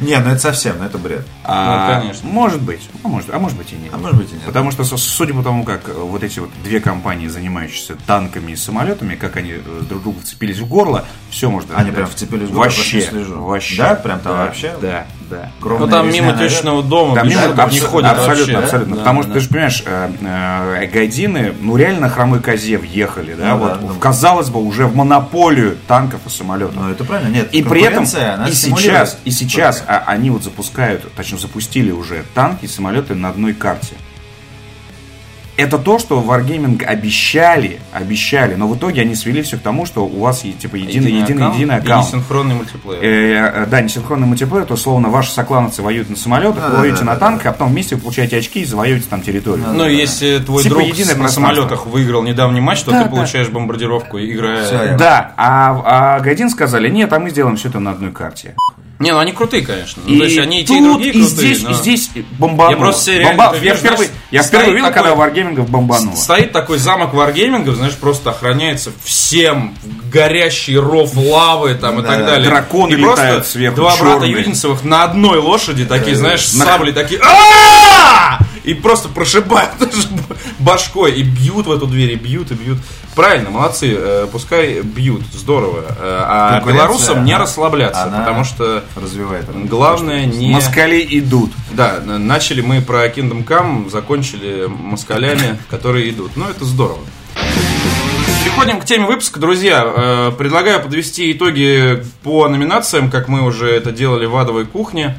B: Не, ну это совсем, ну это бред.
C: а,
A: конечно.
C: Может быть, а может, а может быть и нет.
B: А может быть и нет.
C: Потому что, судя по тому, как э, вот эти вот две компании, занимающиеся танками и самолетами, как они э, друг другу вцепились в горло, все можно
B: Они прям вцепились в горло,
C: Вообще,
B: просто
C: вообще.
B: Да? Прям там
C: Да,
B: вообще?
C: Да, да.
A: Ну там
B: резня
A: мимо течного дома
C: Там мимо-
A: шуток не ходят
C: абсолютно,
A: вообще.
C: абсолютно.
A: Да,
C: Потому
A: да,
C: что ты же понимаешь, э, э, гайдины, ну реально на хромой козе въехали, да,
B: Ну
C: вот,
B: да, ну.
C: казалось бы, уже в монополию танков и самолетов.
B: Ну это правильно, нет.
C: И при этом, и сейчас, и сейчас а, они вот запускают, точнее запустили уже танки и самолеты на одной карте. Это то, что Wargaming обещали, обещали, но в итоге они свели все к тому, что у вас есть типа единый, единый, единый
A: и
C: аккаунт.
A: несинхронный мультиплеер.
C: Э, э, да, несинхронный мультиплеер, это условно ваши соклановцы воюют на самолетах,
B: Да, да,
C: воюете
B: да,
C: на
B: да,
C: танках, а потом вместе вы получаете очки и завоюете там территорию.
A: Ну, если твой
C: Типа
A: друг на самолетах выиграл недавний матч, то
C: Да,
A: ты
C: да.
A: получаешь бомбардировку, играя...
B: Всё, я-
C: Да, а, а Гайдин сказали, нет, а мы сделаем все это на одной карте.
A: Не, ну они крутые, конечно. Ну,
C: И
A: то есть они и те, и другие
C: и
A: крутые.
C: здесь,
A: но
C: и здесь бомбануло.
A: Я просто себе реально,
C: Бомба- я, впервые, я впервые видел,
A: такой-
C: когда Wargaming бомбануло.
A: Стоит такой замок варгеймингов, знаешь, просто охраняется всем, горящий ров лавы там и
B: Да,
A: так
B: да.
A: далее.
C: Драконы
A: и просто
C: летают сверху,
A: Два брата
C: чёрные.
A: Юдинцевых на одной лошади, такие, знаешь, сабли такие! И просто прошибают башкой и бьют в эту дверь, и бьют, и бьют. Правильно, молодцы, э, пускай бьют, здорово. Э, А белорусам не расслабляться, потому что
B: развивает.
A: главное не...
C: Москали идут.
A: Да, начали мы про Kingdom Come, закончили москалями, которые идут. Ну, это здорово. Переходим к теме выпуска, друзья. Э, Предлагаю подвести итоги по номинациям, как мы уже это делали в «Адовой кухне».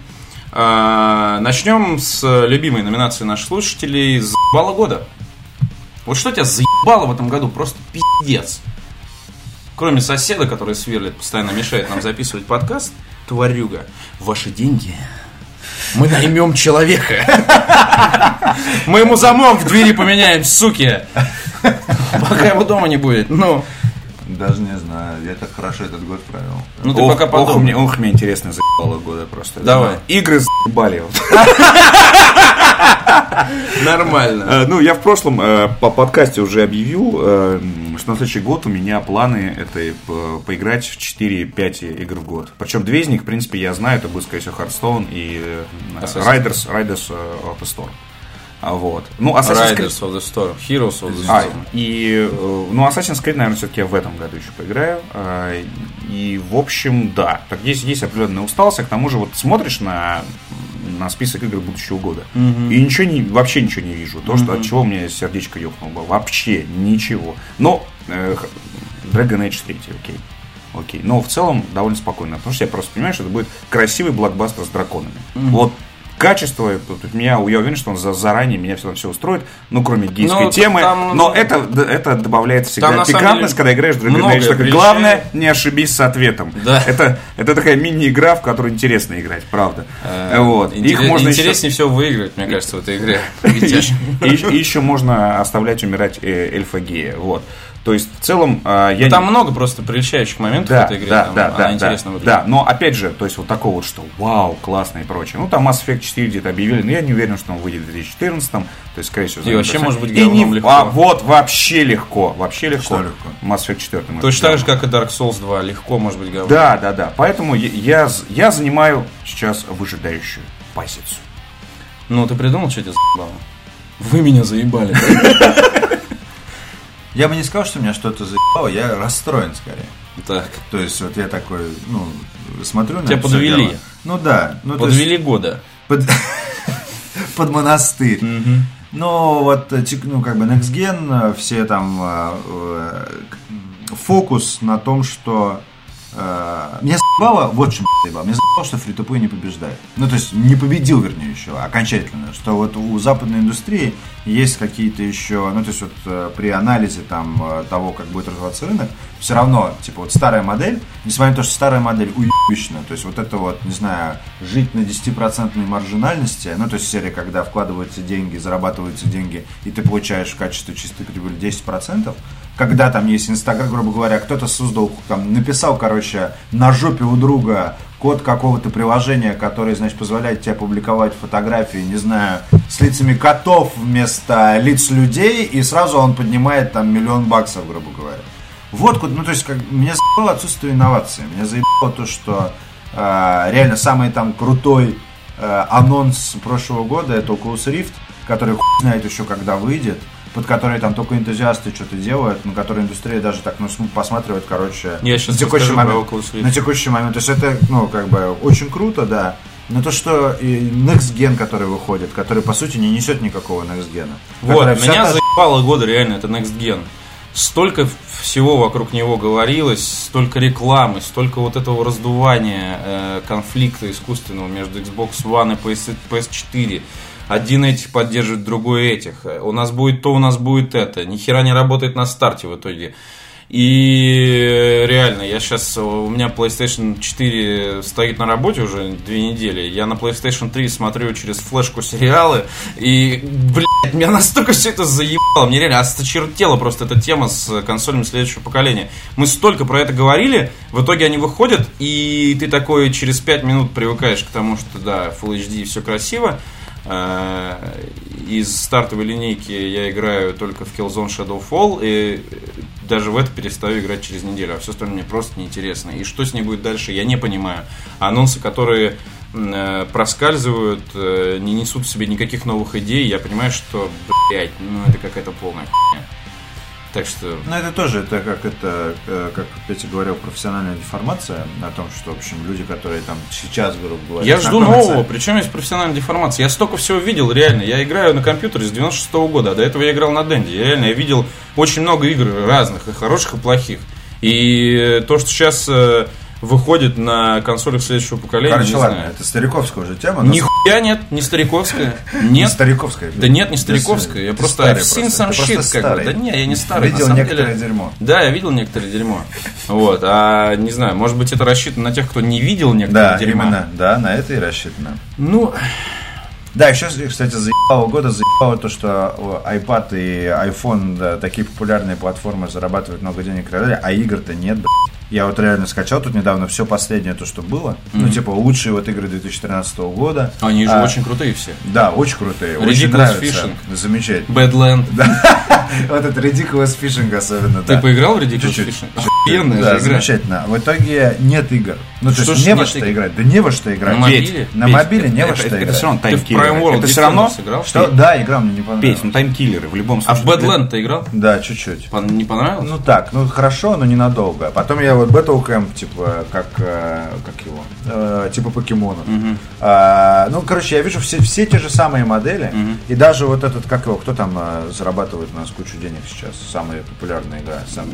A: Э, Начнем с любимой номинации наших слушателей «Заебало года». Вот что тебя заебало в этом году? Просто пиздец. Кроме соседа, который сверлит, постоянно мешает нам записывать подкаст, тварюга. Ваши деньги мы наймем человека. Мы ему замок в двери поменяем, суки. Пока его дома не будет. Ну,
B: Даже не знаю, я так хорошо этот год провел.
A: ну ты
C: ох,
A: пока
C: ох,
A: подумай.
C: мне, ох, мне интересно заебало года просто.
A: Давай.
C: Игры заебали.
A: Нормально.
C: Э, Ну, я в прошлом э, по подкасте уже объявил, э, что на следующий год у меня планы это поиграть в 4-5 игр в год. Причем две из них, в принципе, я знаю, это будет, скорее всего, Hearthstone и Riders, Riders of the Storm. А Вот. Ну, Assassin's Creed...
A: Riders of the Storm, Heroes of the
C: А,
A: Storm.
C: и, э, ну, Assassin's Creed, наверное, все-таки я в этом году еще поиграю. А, И, в общем, да. Так есть, есть определенная усталость, а к тому же вот смотришь на, на список игр будущего года, и ничего не, вообще ничего не вижу. То, что, от чего у меня сердечко ёхнуло. Вообще ничего. Но э, Dragon Age 3, окей. Окей. Но в целом довольно спокойно. Потому что я просто понимаю, что это будет красивый блокбастер с драконами. Вот качество, тут меня, я уверен, что он за, заранее меня все, все устроит, ну, кроме гейской
A: Ну,
C: темы,
A: там,
C: но это, это добавляет всегда
A: там,
C: пикантность,
A: деле,
C: когда играешь в Dragon Age. Такое. Главное, не ошибись с ответом.
A: Да.
C: Это, это такая мини-игра, в которую интересно играть, правда.
A: Э,
C: вот.
A: интерес-
C: Их можно еще-
A: Интереснее всего выиграть, мне кажется, в этой игре.
C: и, еще можно оставлять умирать э, эльфа гея. Вот. То есть, в целом, а, я
A: Ну, Там
C: не-
A: много просто приличающих моментов
C: да,
A: в этой игре.
C: да,
A: там
C: да,
A: она
C: да,
A: интересно
C: да,
A: выглядит.
C: да, но опять же, то есть вот такого вот, что вау, классно и прочее. Ну, там Mass Effect 4 где-то объявили, но я не уверен, что он выйдет в 2014, то есть, скорее всего...
A: И вообще, может быть,
C: и не,
A: легко.
C: А, вот, вообще легко, вообще легко.
B: Что легко?
C: Mass Effect 4. может
A: Точно так же, как и Dark Souls 2. Легко, может быть, говно.
C: Да, да, да. Поэтому я, я занимаю сейчас выжидающую позицию.
A: Ну, ты придумал, что тебя заебало? Вы меня заебали.
B: Я бы не сказал, что меня что-то заебало, я расстроен скорее.
A: Так.
B: То есть вот я такой, ну, смотрю на
A: Тебя подвели.
B: дело. Ну да. Ну, то есть
A: Подвели года.
B: под, под монастырь. Но вот, э, ну, как бы, Next Gen, э, все там э, фокус на том, что меня заебало, вот меня заебало, меня заебало, что фри не побеждает. Ну, то есть, не победил, вернее, еще, окончательно. Что вот у западной индустрии есть какие-то еще, ну, то есть, вот э, при анализе там э, того, как будет развиваться рынок, все равно, типа, вот старая модель, несмотря на то, что старая модель уебищная, то есть, вот это вот, не знаю, жить на 10% маржинальности, ну, то есть, серия, когда вкладываются деньги, зарабатываются деньги, и ты получаешь в качестве чистой прибыли 10%, когда там есть Инстаграм, грубо говоря, кто-то создал, там, написал, короче, на жопе у друга код какого-то приложения, который, значит, позволяет тебе публиковать фотографии, не знаю, с лицами котов вместо лиц людей, и сразу он поднимает там миллион баксов, грубо говоря. Вот, ну, то есть, как, меня заебало отсутствие инноваций, меня заебало то, что э, реально самый там крутой э, анонс прошлого года, это Oculus Rift, который хуй знает еще когда выйдет, под который там только энтузиасты что-то делают, на который индустрия даже так, ну, см- посматривает, короче,
A: Я
B: на текущий момент. На текущий момент. То есть это, ну, как бы, очень круто, да. Но то, что и Next Gen, который выходит, который, по сути, не несет никакого Next Gen.
A: Вот, меня
B: та-
A: заебало года реально, это Next Gen. Столько всего вокруг него говорилось, столько рекламы, столько вот этого раздувания э, конфликта искусственного между Xbox One и PS, PS4. Один этих поддерживает, другой этих. Э, У нас будет то, у нас будет это. Ни хера не работает на старте в итоге. И реально, я сейчас, у меня PlayStation 4 стоит на работе уже две недели. Я на PlayStation 3 смотрю через флешку сериалы. И, блядь, меня настолько все это заебало. Мне реально осточертела просто эта тема с консолями следующего поколения. Мы столько про это говорили, в итоге они выходят, и ты такой через 5 минут привыкаешь к тому, что да, Full HD все красиво. Э, Из стартовой линейки я играю только в Killzone Shadowfall, и даже в это перестаю играть через неделю, а все остальное мне просто неинтересно. И что с ней будет дальше, я не понимаю. Анонсы, которые э, проскальзывают, э, не несут в себе никаких новых идей, я понимаю, что, блядь, ну это какая-то полная хуйня. Так что,
B: Ну, это тоже, это как это, э, как Петя говорил, профессиональная деформация о том, что, в общем, люди, которые там сейчас, грубо говоря,
A: Я жду нового, причем есть профессиональная деформация. Я столько всего видел, реально. Я играю на компьютере с 96 года, а до этого я играл на Денде. Я реально я видел очень много игр разных, и хороших, и плохих. И то, что сейчас э, выходит на консолях следующего поколения,
B: Короче,
A: не
B: ладно,
A: знаю.
B: это стариковская уже тема.
A: Нихуя нет, не стариковская.
B: Не
A: Нет.
B: стариковская.
A: Да нет, не стариковская. Я просто
B: просто
A: shit, как бы. Да не, я не старый.
B: Видел некоторое дерьмо.
A: Да, я видел некоторое дерьмо. Вот, а не знаю, может быть, это рассчитано на тех, кто не видел некоторое
B: Да,
A: дерьма.
B: именно, да, на это и рассчитано.
A: Ну,
B: Да, еще, кстати, заебало года заебало то, что iPad и iPhone, да, такие популярные платформы, зарабатывают много денег и так далее, а игр-то нет, блядь. Я вот реально скачал тут недавно все последнее то, что было. Ну, типа, лучшие вот игры 2013 года.
A: они же
B: А,
A: очень крутые все.
B: Да, очень крутые,
A: Ridiculous
B: очень нравятся.
A: Fishing.
B: Замечательно.
A: Badland.
B: Вот этот Ridiculous Fishing особенно,
A: Ты
B: да.
A: поиграл в Ridiculous
B: Чуть-чуть.
A: Fishing? Охуенная
B: Да,
A: же игра.
B: замечательно. В итоге нет игр. Ну, то есть не во что
A: игр?
B: играть. Да не во что играть.
A: На
B: Петь,
A: мобиле?
B: На
C: Петь,
B: мобиле не во что играть.
C: это все равно таймкиллеры. Это все равно?
B: Что? Да, игра мне не
C: Петь,
B: понравилась.
C: ну таймкиллеры в любом
A: А в
C: случае.
A: Badland ты играл?
B: Да, чуть-чуть.
A: Не понравилось?
B: Ну так, ну хорошо, но ненадолго. Потом я вот Battle Camp, типа, как, э, как его, Э, типа покемонов. А, ну, короче, я вижу все, все те же самые модели. И даже вот этот, как его, кто там э, зарабатывает у нас кучу денег сейчас, самая популярная игра, сам,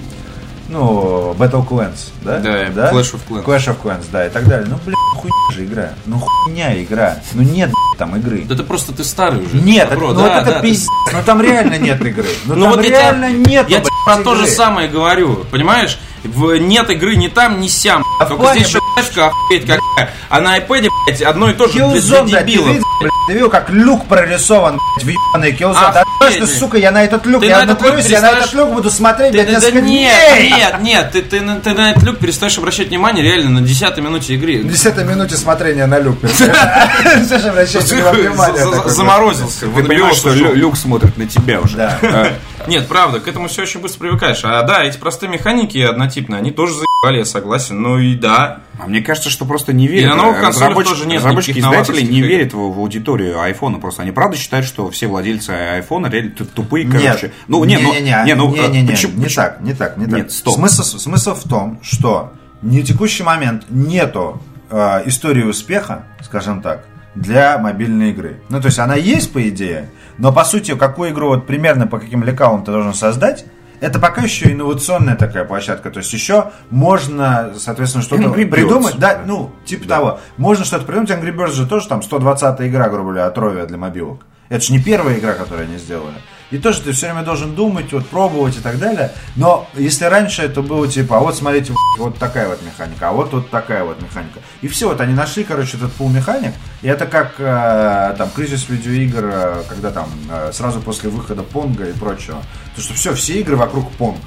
B: ну, Battle Clans, да?
A: Да, Clash of Clans.
B: Clash of Clans, да, и так далее. Ну, блин, хуйня же игра. Ну, хуйня игра. Ну, нет, блядь, там игры.
A: Да это просто ты старый уже.
B: Нет,
A: Бро,
B: это, ну
A: да,
B: вот это
A: да,
B: пиздец.
A: ты-
B: Ну там реально нет игры. Ну,
A: Ну
B: там
A: вот
B: реально нет.
A: Я тебе про то же самое говорю, понимаешь? В- нет игры ни там, ни сям.
B: А
A: Только здесь еще флешка охуеть какая. А на iPad, блядь, одно и то же для,
B: блядь, ты
A: дебилов.
B: видел, блядь, ты видел, как люк прорисован, блядь, в ебаный Killzone? Да что,
A: блядь.
B: сука, я на этот люк,
A: Ты
B: я
A: на этот люк
B: накурюсь, я на этот люк буду смотреть,
A: Ты-
B: блядь,
A: да
B: несколько
A: нет,
B: дней.
A: нет, нет, ты, ты, на- ты на этот люк перестаешь обращать внимание реально на 10 минуте игры.
B: В 10 минуте смотрения на люк. Обращайте на него внимание.
A: За-
B: такой,
A: Заморозился.
C: Ты понимаешь, что Лю- Люк смотрит на тебя уже.
B: Да.
A: Нет, правда, к этому все очень быстро привыкаешь. А да, эти простые механики однотипные, они тоже заебали, я согласен. Ну и да.
C: А мне кажется, что просто не верят.
A: И на новых консолях
C: Разработчики-
A: тоже нет
C: Разработчики издатели не верят в, в аудиторию айфона. Просто они правда считают, что все владельцы айфона реально тупые,
B: Нет,
C: короче. Ну, не, ну,
B: не, не,
C: не, ну,
B: не, не, не,
C: почему-
B: не
C: почему?
B: так, не так, не так.
C: Нет, стоп.
B: Смысл, смысл в том, что не в текущий момент нету э, истории успеха, скажем так, для мобильной игры. Ну, то есть она есть, по идее, но по сути, какую игру вот примерно по каким лекалам ты должен создать, это пока еще инновационная такая площадка. То есть еще можно, соответственно, что-то придумать. Да, ну, типа того. Можно что-то придумать. Angry Birds же тоже там 120 игра, грубо говоря, от для мобилок. Это же не первая игра, которую они сделали. И тоже ты все время должен думать, вот пробовать и так далее. Но если раньше это было типа, а вот смотрите, вот такая вот механика, а вот тут такая вот механика. И все, вот они нашли, короче, этот пул механик. И это как э, там кризис видеоигр, э, когда там э, сразу после выхода Понга и прочего. То что все, все игры вокруг Понг.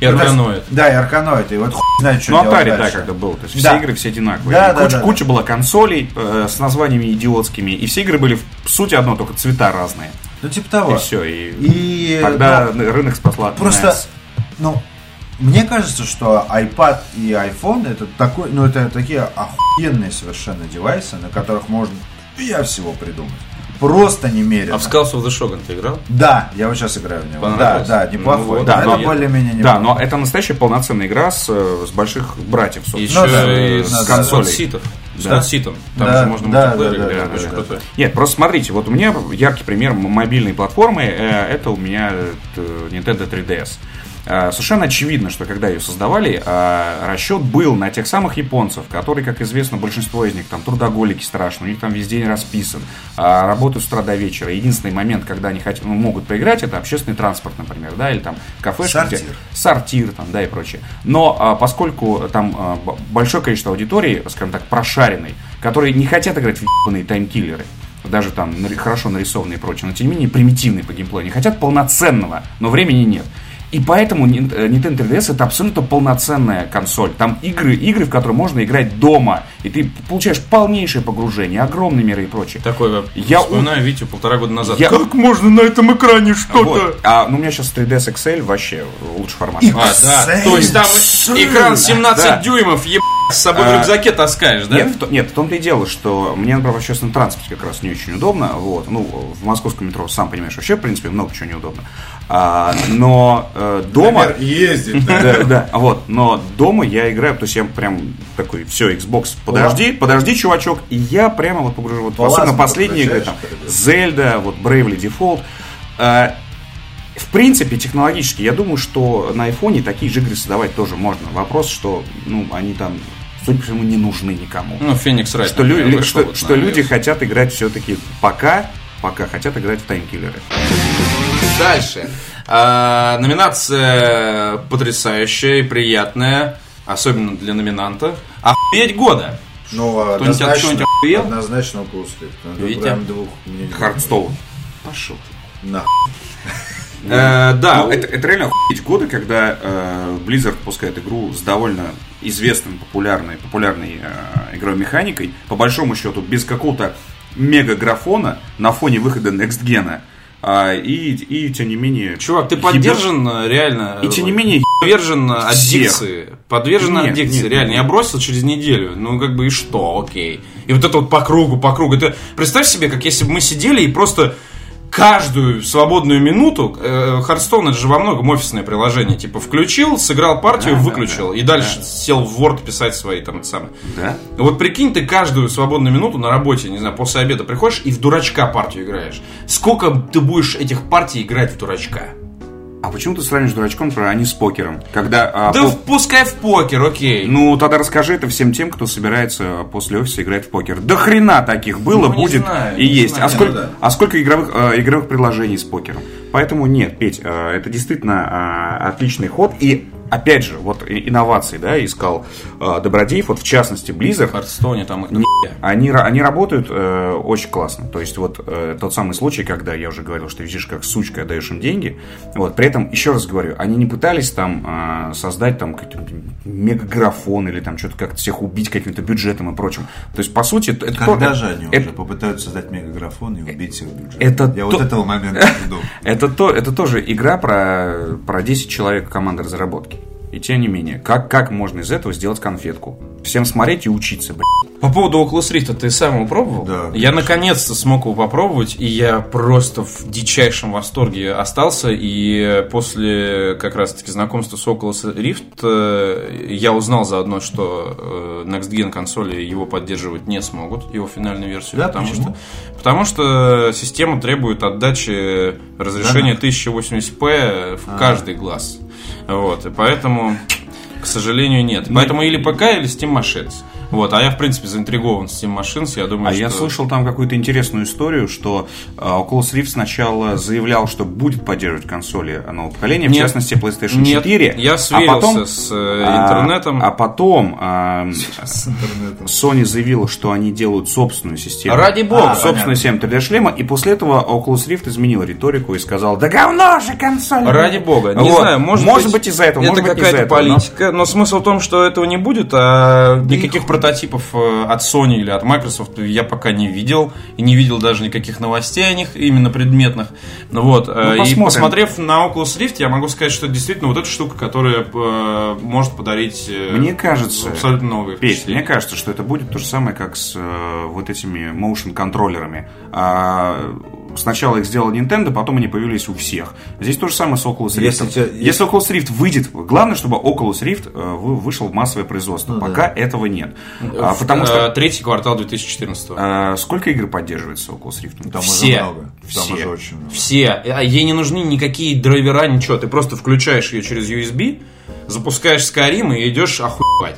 A: И Арканоид.
B: Да, и Арканоид. И вот хуй знает, что
C: Ну, Atari, да, когда был. То есть
B: Да.
C: все игры все одинаковые.
B: Да,
C: И
B: да,
C: куча,
B: да,
C: куча была консолей э, с названиями идиотскими. И все игры были в сути одно, только цвета разные.
B: Ну, типа того.
C: И все. И,
B: И
C: тогда
B: да,
C: рынок спасла
B: Просто,
C: NES.
B: ну, мне кажется, что iPad и iPhone это такой, ну, это такие охуенные совершенно девайсы, на которых можно я всего придумать. Просто немерено.
A: А в Skulls of the Shogun ты играл?
B: Да, я вот сейчас играю в него. Да, да, неплохой.
A: Ну вот,
B: да,
A: да,
B: это
A: я-
B: более-менее
C: Да,
B: неплохо.
C: но это настоящая полноценная игра с, э, с больших братьев, собственно.
A: Еще
B: Ну да,
A: и
B: да,
A: с
B: да,
A: консолей.
C: консолей.
A: ситов. С
C: Да.
A: ситом. Там
B: Да,
A: же можно
B: да, да, да,
A: играть,
B: да,
A: очень
B: да,
A: крутой.
C: Нет, просто смотрите, вот у меня яркий пример мобильной платформы, э, это у меня э, Nintendo 3DS. Э, Совершенно очевидно, что когда ее создавали, э, расчет был на тех самых японцев, которые, как известно, большинство из них там трудоголики страшно, у них там весь день расписан, а, работают с утра до вечера. Единственный момент, когда они хотят, ну, могут поиграть, это общественный транспорт, например, да, или там где-
B: Сортир.
C: сортир, там, да, и прочее. Но а, поскольку там а, большое количество аудитории, скажем так, прошаренной, которые не хотят играть в ебаные таймкиллеры, даже там хорошо нарисованные и прочее, но тем не менее примитивные по геймплею, они хотят полноценного, но времени нет. И поэтому э, Nintendo 3DS это абсолютно полноценная консоль. Там игры, игры, в которые можно играть дома. И ты получаешь полнейшее погружение, огромные миры и прочее.
A: Такое
C: Я
A: я вспоминаю Витю полтора года назад.
C: Я-
A: Как можно на этом экране что-то?
C: Вот. А ну, у меня сейчас 3DS XL вообще лучший формат.
B: И-
A: А, да. То есть там экран 17
C: Да.
A: дюймов, ебать, с собой в
C: А,
A: рюкзаке таскаешь, да?
C: Нет, в, нет, в том-то и дело, что мне, например, в общественном транспорте как раз не очень удобно. Вот. Ну, в московском метро, сам понимаешь, вообще, в принципе, много чего неудобно. А, но э, дома...
B: Например, ездит.
C: Да, да, вот, но дома я играю, то есть я прям такой, все, Xbox, подожди, подожди, чувачок, и я прямо вот погружу, вот, особенно последние игры, там, Зельда, вот Bravely Default, Э, в принципе, технологически, я думаю, что на айфоне такие же игры создавать тоже можно. Вопрос, что, ну, они там, судя по всему, не нужны никому.
A: Ну, Феникс Райт.
C: что лю-
A: например, вышел
C: что,
A: вот
C: что люди хотят играть все-таки пока, пока хотят играть в таймкиллеры.
A: Дальше. А, номинация потрясающая и приятная, особенно для номинанта. Охуеть года.
B: Ну, однозначно,
A: чего-нибудь охуел?
B: однозначно
A: Витя?
B: прям двух
C: Хардстоун.
A: Пошел.
B: На.
A: Э, да,
C: Ну, это, это реально охуеть годы, когда э, Blizzard выпускает игру с довольно известной, популярной, популярной э, игровой механикой, по большому счету, без какого-то мега-графона на фоне выхода Next Gen. А, и, и, тем не менее...
A: Чувак, ты поддержан э, реально...
C: И тем не менее,
A: Подвержен аддикции. Подвержен
C: Нет,
A: аддикции,
C: нет,
A: реально.
C: нет.
A: Я бросил через неделю. Ну, как бы и что, окей. И вот это вот по кругу, по кругу. Это, представь себе, как если бы мы сидели и просто каждую свободную минуту, э, Hearthstone это же во многом офисное приложение, типа включил, сыграл партию,
C: Да, да,
A: выключил,
C: да,
A: и дальше
C: да.
A: сел в Word писать свои там это самое.
C: да?
A: Вот прикинь, ты каждую свободную минуту на работе, не знаю, после обеда приходишь и в дурачка партию играешь. Сколько ты будешь этих партий играть в дурачка?
C: А почему ты сравниваешь дурачком, а не с покером? Когда, а,
A: Да
C: по-
A: в- пускай в покер, окей.
C: Ну, тогда расскажи это всем тем, кто собирается после офиса играть в покер. Да хрена таких было,
A: Ну,
C: будет
A: знаю,
C: и есть.
A: знаю.
C: а, сколько,
B: да.
C: а сколько игровых, э, игровых предложений с покером? Поэтому нет, Петь, э, это действительно э, отличный ход. И опять же, вот инновации, да, искал э, Добродеев, вот в частности Blizzard,
A: В Хардстоуне там их
C: не- они, они работают э, очень классно. То есть вот э, тот самый случай, когда я уже говорил, что визишь как сучка, отдаешь им деньги. Вот, при этом, еще раз говорю, они не пытались там э, создать там какой-то мегаграфон или там что-то как-то всех убить каким-то бюджетом и прочим. То есть, по сути, это
B: Когда
C: то-
B: же они
C: это-
B: уже попытаются создать мегаграфон и убить всех бюджет?
C: это
B: Я
C: то-
B: вот этого момента жду.
C: Это, то, это тоже игра про, про 10 человек команды разработки. И тем не менее, как, как можно из этого сделать конфетку? Всем смотреть и учиться, блядь.
A: По поводу Oculus Rift, ты сам его пробовал?
B: Да,
A: Я наконец-то смог его попробовать, и я просто в дичайшем восторге остался. И после как раз-таки знакомства с Oculus Rift э, я узнал заодно, что э, Next Gen консоли его поддерживать не смогут, его финальную версию.
B: Да,
A: потому,
B: почему?
A: что, потому что система требует отдачи разрешения 1080p в каждый глаз. Вот, и поэтому, к сожалению, нет. Поэтому или ПК, или Steam Machines. Вот, а я, в принципе, заинтригован Steam Machines, я думаю,
C: А
A: что...
C: я слышал там какую-то интересную историю, что э, Oculus Rift сначала заявлял, что будет поддерживать консоли нового поколения, в
A: Нет.
C: частности PlayStation
A: Нет,
C: 4.
A: я
C: а
A: сверился
C: потом,
A: с э,
C: а,
A: интернетом.
C: А, потом а,
B: С интернетом.
C: Sony заявила, что они делают собственную систему.
A: Ради бога.
C: А, собственную систему 3D-шлема, и после этого Oculus Rift изменил риторику и сказал, да говно же консоль!
A: Ради бога. Не
C: Вот.
A: знаю, может,
C: может быть, из-за этого,
A: это
C: может быть, из-за
A: какая-то
C: этого, но-
A: политика. Но... смысл в том, что этого не будет, а никаких прототипов э, от Sony или от Microsoft я пока не видел. И не видел даже никаких новостей о них, именно предметных. Ну Вот. э, и
C: посмотрим.
A: посмотрев на Oculus Rift, я могу сказать, что действительно вот эта штука, которая э, может подарить
C: Мне кажется,
A: абсолютно новые
C: Петь, мне кажется, что это будет то же самое, как с вот этими motion контроллерами. А, сначала их сделал Nintendo, потом они появились у всех. Здесь то же самое с Oculus Rift.
B: Если
C: Если,
B: те-
C: Oculus Rift выйдет, главное, чтобы Oculus Rift э, вы- вышел в массовое производство. Пока этого нет. А, потому
A: Э,
C: что
A: Третий квартал 2014
C: э, сколько игр поддерживается Oculus Rift?
B: Там
A: Все.
B: уже много. Там
A: Все.
B: уже очень много.
A: Все. А Ей не нужны никакие драйвера, ничего. Ты просто включаешь ее через USB, запускаешь Skyrim и идешь охуевать.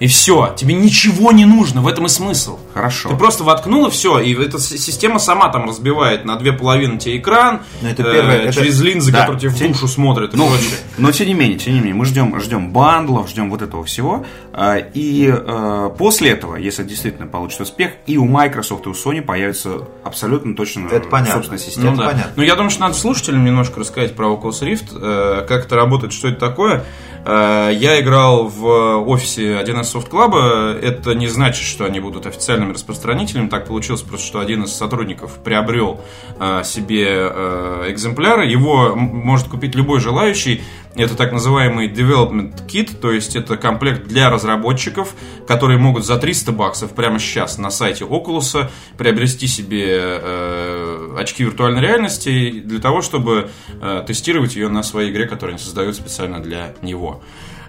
A: И все, тебе ничего не нужно, в этом и смысл.
C: Хорошо.
A: Ты просто воткнул и все, и эта система сама там разбивает на две половины тебе экран,
B: Ну, это
A: э,
B: первое, это-
A: через линзы,
C: да,
A: которые тебе в душу смотрят и
C: Ну,
A: прочее.
C: но тем не менее, тем не менее, мы ждем, ждем бандлов, ждем вот этого всего. А, И э, после этого, если действительно получит успех, и у Microsoft, и у Sony появится абсолютно точно
B: Это понятно.
C: собственная система.
A: Ну, да.
B: понятно.
A: Ну, я думаю, что надо слушателям немножко рассказать про Oculus Rift, э, как это работает, что это такое. Э, я играл в офисе 1С Soft Club. Это не значит, что они будут официальными распространителями. Так получилось просто, что один из сотрудников приобрел э, себе э, экземпляр. Его может купить любой желающий. Это так называемый development kit, то есть это комплект для разработчиков, которые могут за 300 баксов прямо сейчас на сайте Oculus приобрести себе э, очки виртуальной реальности для того, чтобы э, тестировать ее на своей игре, которую они создают специально для него.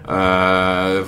A: Э,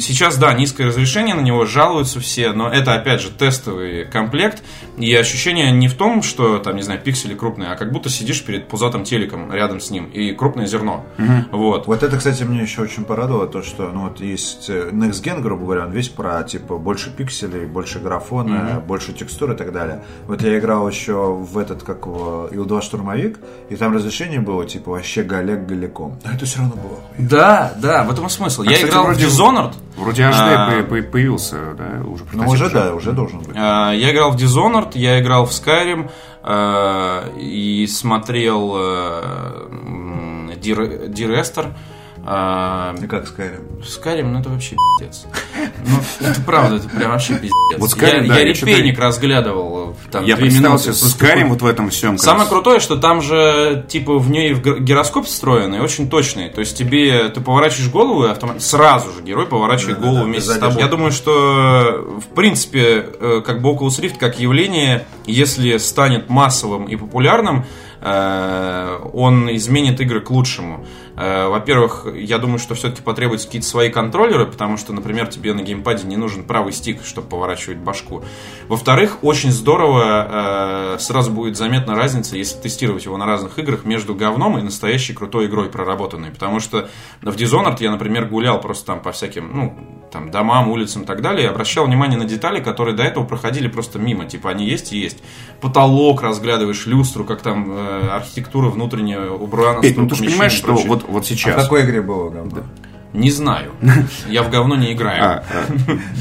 A: Сейчас, да, низкое разрешение на него, жалуются все, но это, опять же, тестовый комплект, и ощущение не в том, что, там, не знаю, пиксели крупные, а как будто сидишь перед пузатым телеком рядом с ним, и крупное зерно. Вот.
B: Вот это, кстати, мне еще очень порадовало, то, что, ну, вот есть э, Next Gen, грубо говоря, он весь про, типа, больше пикселей, больше графона, больше текстур и так далее. Вот я играл еще в этот, как его, Ил-2 штурмовик, и там разрешение было, типа, вообще галек галяком. Но это все равно было.
A: Да, да, в этом смысл. Я
C: А, кстати,
A: играл
C: вроде
A: в Dishonored.
C: Вроде HD
A: А.
C: по- по- появился, да, уже
B: Ну, уже, да, уже должен быть.
A: А, Я играл в Dishonored, я играл в Skyrim а, и смотрел э, м, Dear Dear А,
B: И как Skyrim?
A: Skyrim, ну это вообще пиздец. Ну, это правда, это прям вообще пиздец.
C: Вот Skyrim,
A: я
C: да,
A: я
C: я что-то-
A: репейник разглядывал э, там
C: Я
A: две
C: представил
A: минуты.
C: с Skyrim вот в этом всем.
A: Самое крутое, что там же, типа, в ней гироскоп встроенный, очень точный. То есть тебе, ты поворачиваешь голову, и автомат... сразу же герой поворачивает
B: Да-да-да,
A: голову
B: без
A: вместе с тобой. Я думаю, что, в принципе, э, как бы Oculus Rift как явление, если станет массовым и популярным, э, он изменит игры к лучшему. Э, во-первых, я думаю, что все-таки потребуются какие-то свои контроллеры, потому что, например, тебе на геймпаде не нужен правый стик, чтобы поворачивать башку. Во-вторых, очень здорово э, сразу будет заметна разница, если тестировать его на разных играх, между говном и настоящей крутой игрой проработанной. Потому что в Dishonored я, например, гулял просто там по всяким, ну, там, домам, улицам и так далее, и обращал внимание на детали, которые до этого проходили просто мимо. Типа, они есть и есть. Потолок разглядываешь, люстру, как там э, архитектура внутренняя, убрана.
C: Петь, ну ты же понимаешь, что вот, вот сейчас...
B: А в какой игре было говно? Да.
A: Не знаю. Я в говно не играю. А,
C: а,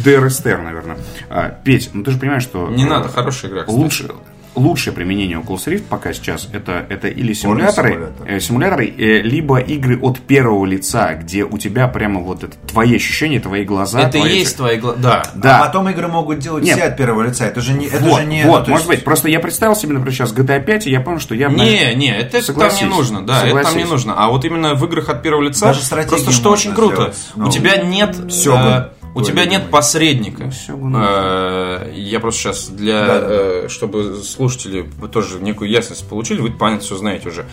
C: DRSTR, наверное. А, Петь, ну ты же понимаешь, что...
A: Не надо, хорошая игра.
C: Кстати. Лучше, лучшее применение Oculus Rift пока сейчас это, это или симуляторы, симулятор. э, симуляторы э, либо игры от первого лица, где у тебя прямо вот это твои ощущения, твои глаза.
A: Это твои... есть твои глаза, да.
B: да. А потом игры могут делать Нет. все от первого лица. Это же не, это
C: вот,
B: же не.
C: Вот, ну, может есть... быть. Просто я представил себе, например, сейчас GTA 5, и я понял, что я.
A: Не, не, это Согласись. там не нужно, да, Согласись. это там не нужно. А вот именно в играх от первого лица. Даже просто что очень круто, ну, у тебя нет. Все. Э, у тебя нет посредника. Э, я просто сейчас для, э, чтобы слушатели тоже некую ясность получили, вы понятно все знаете уже.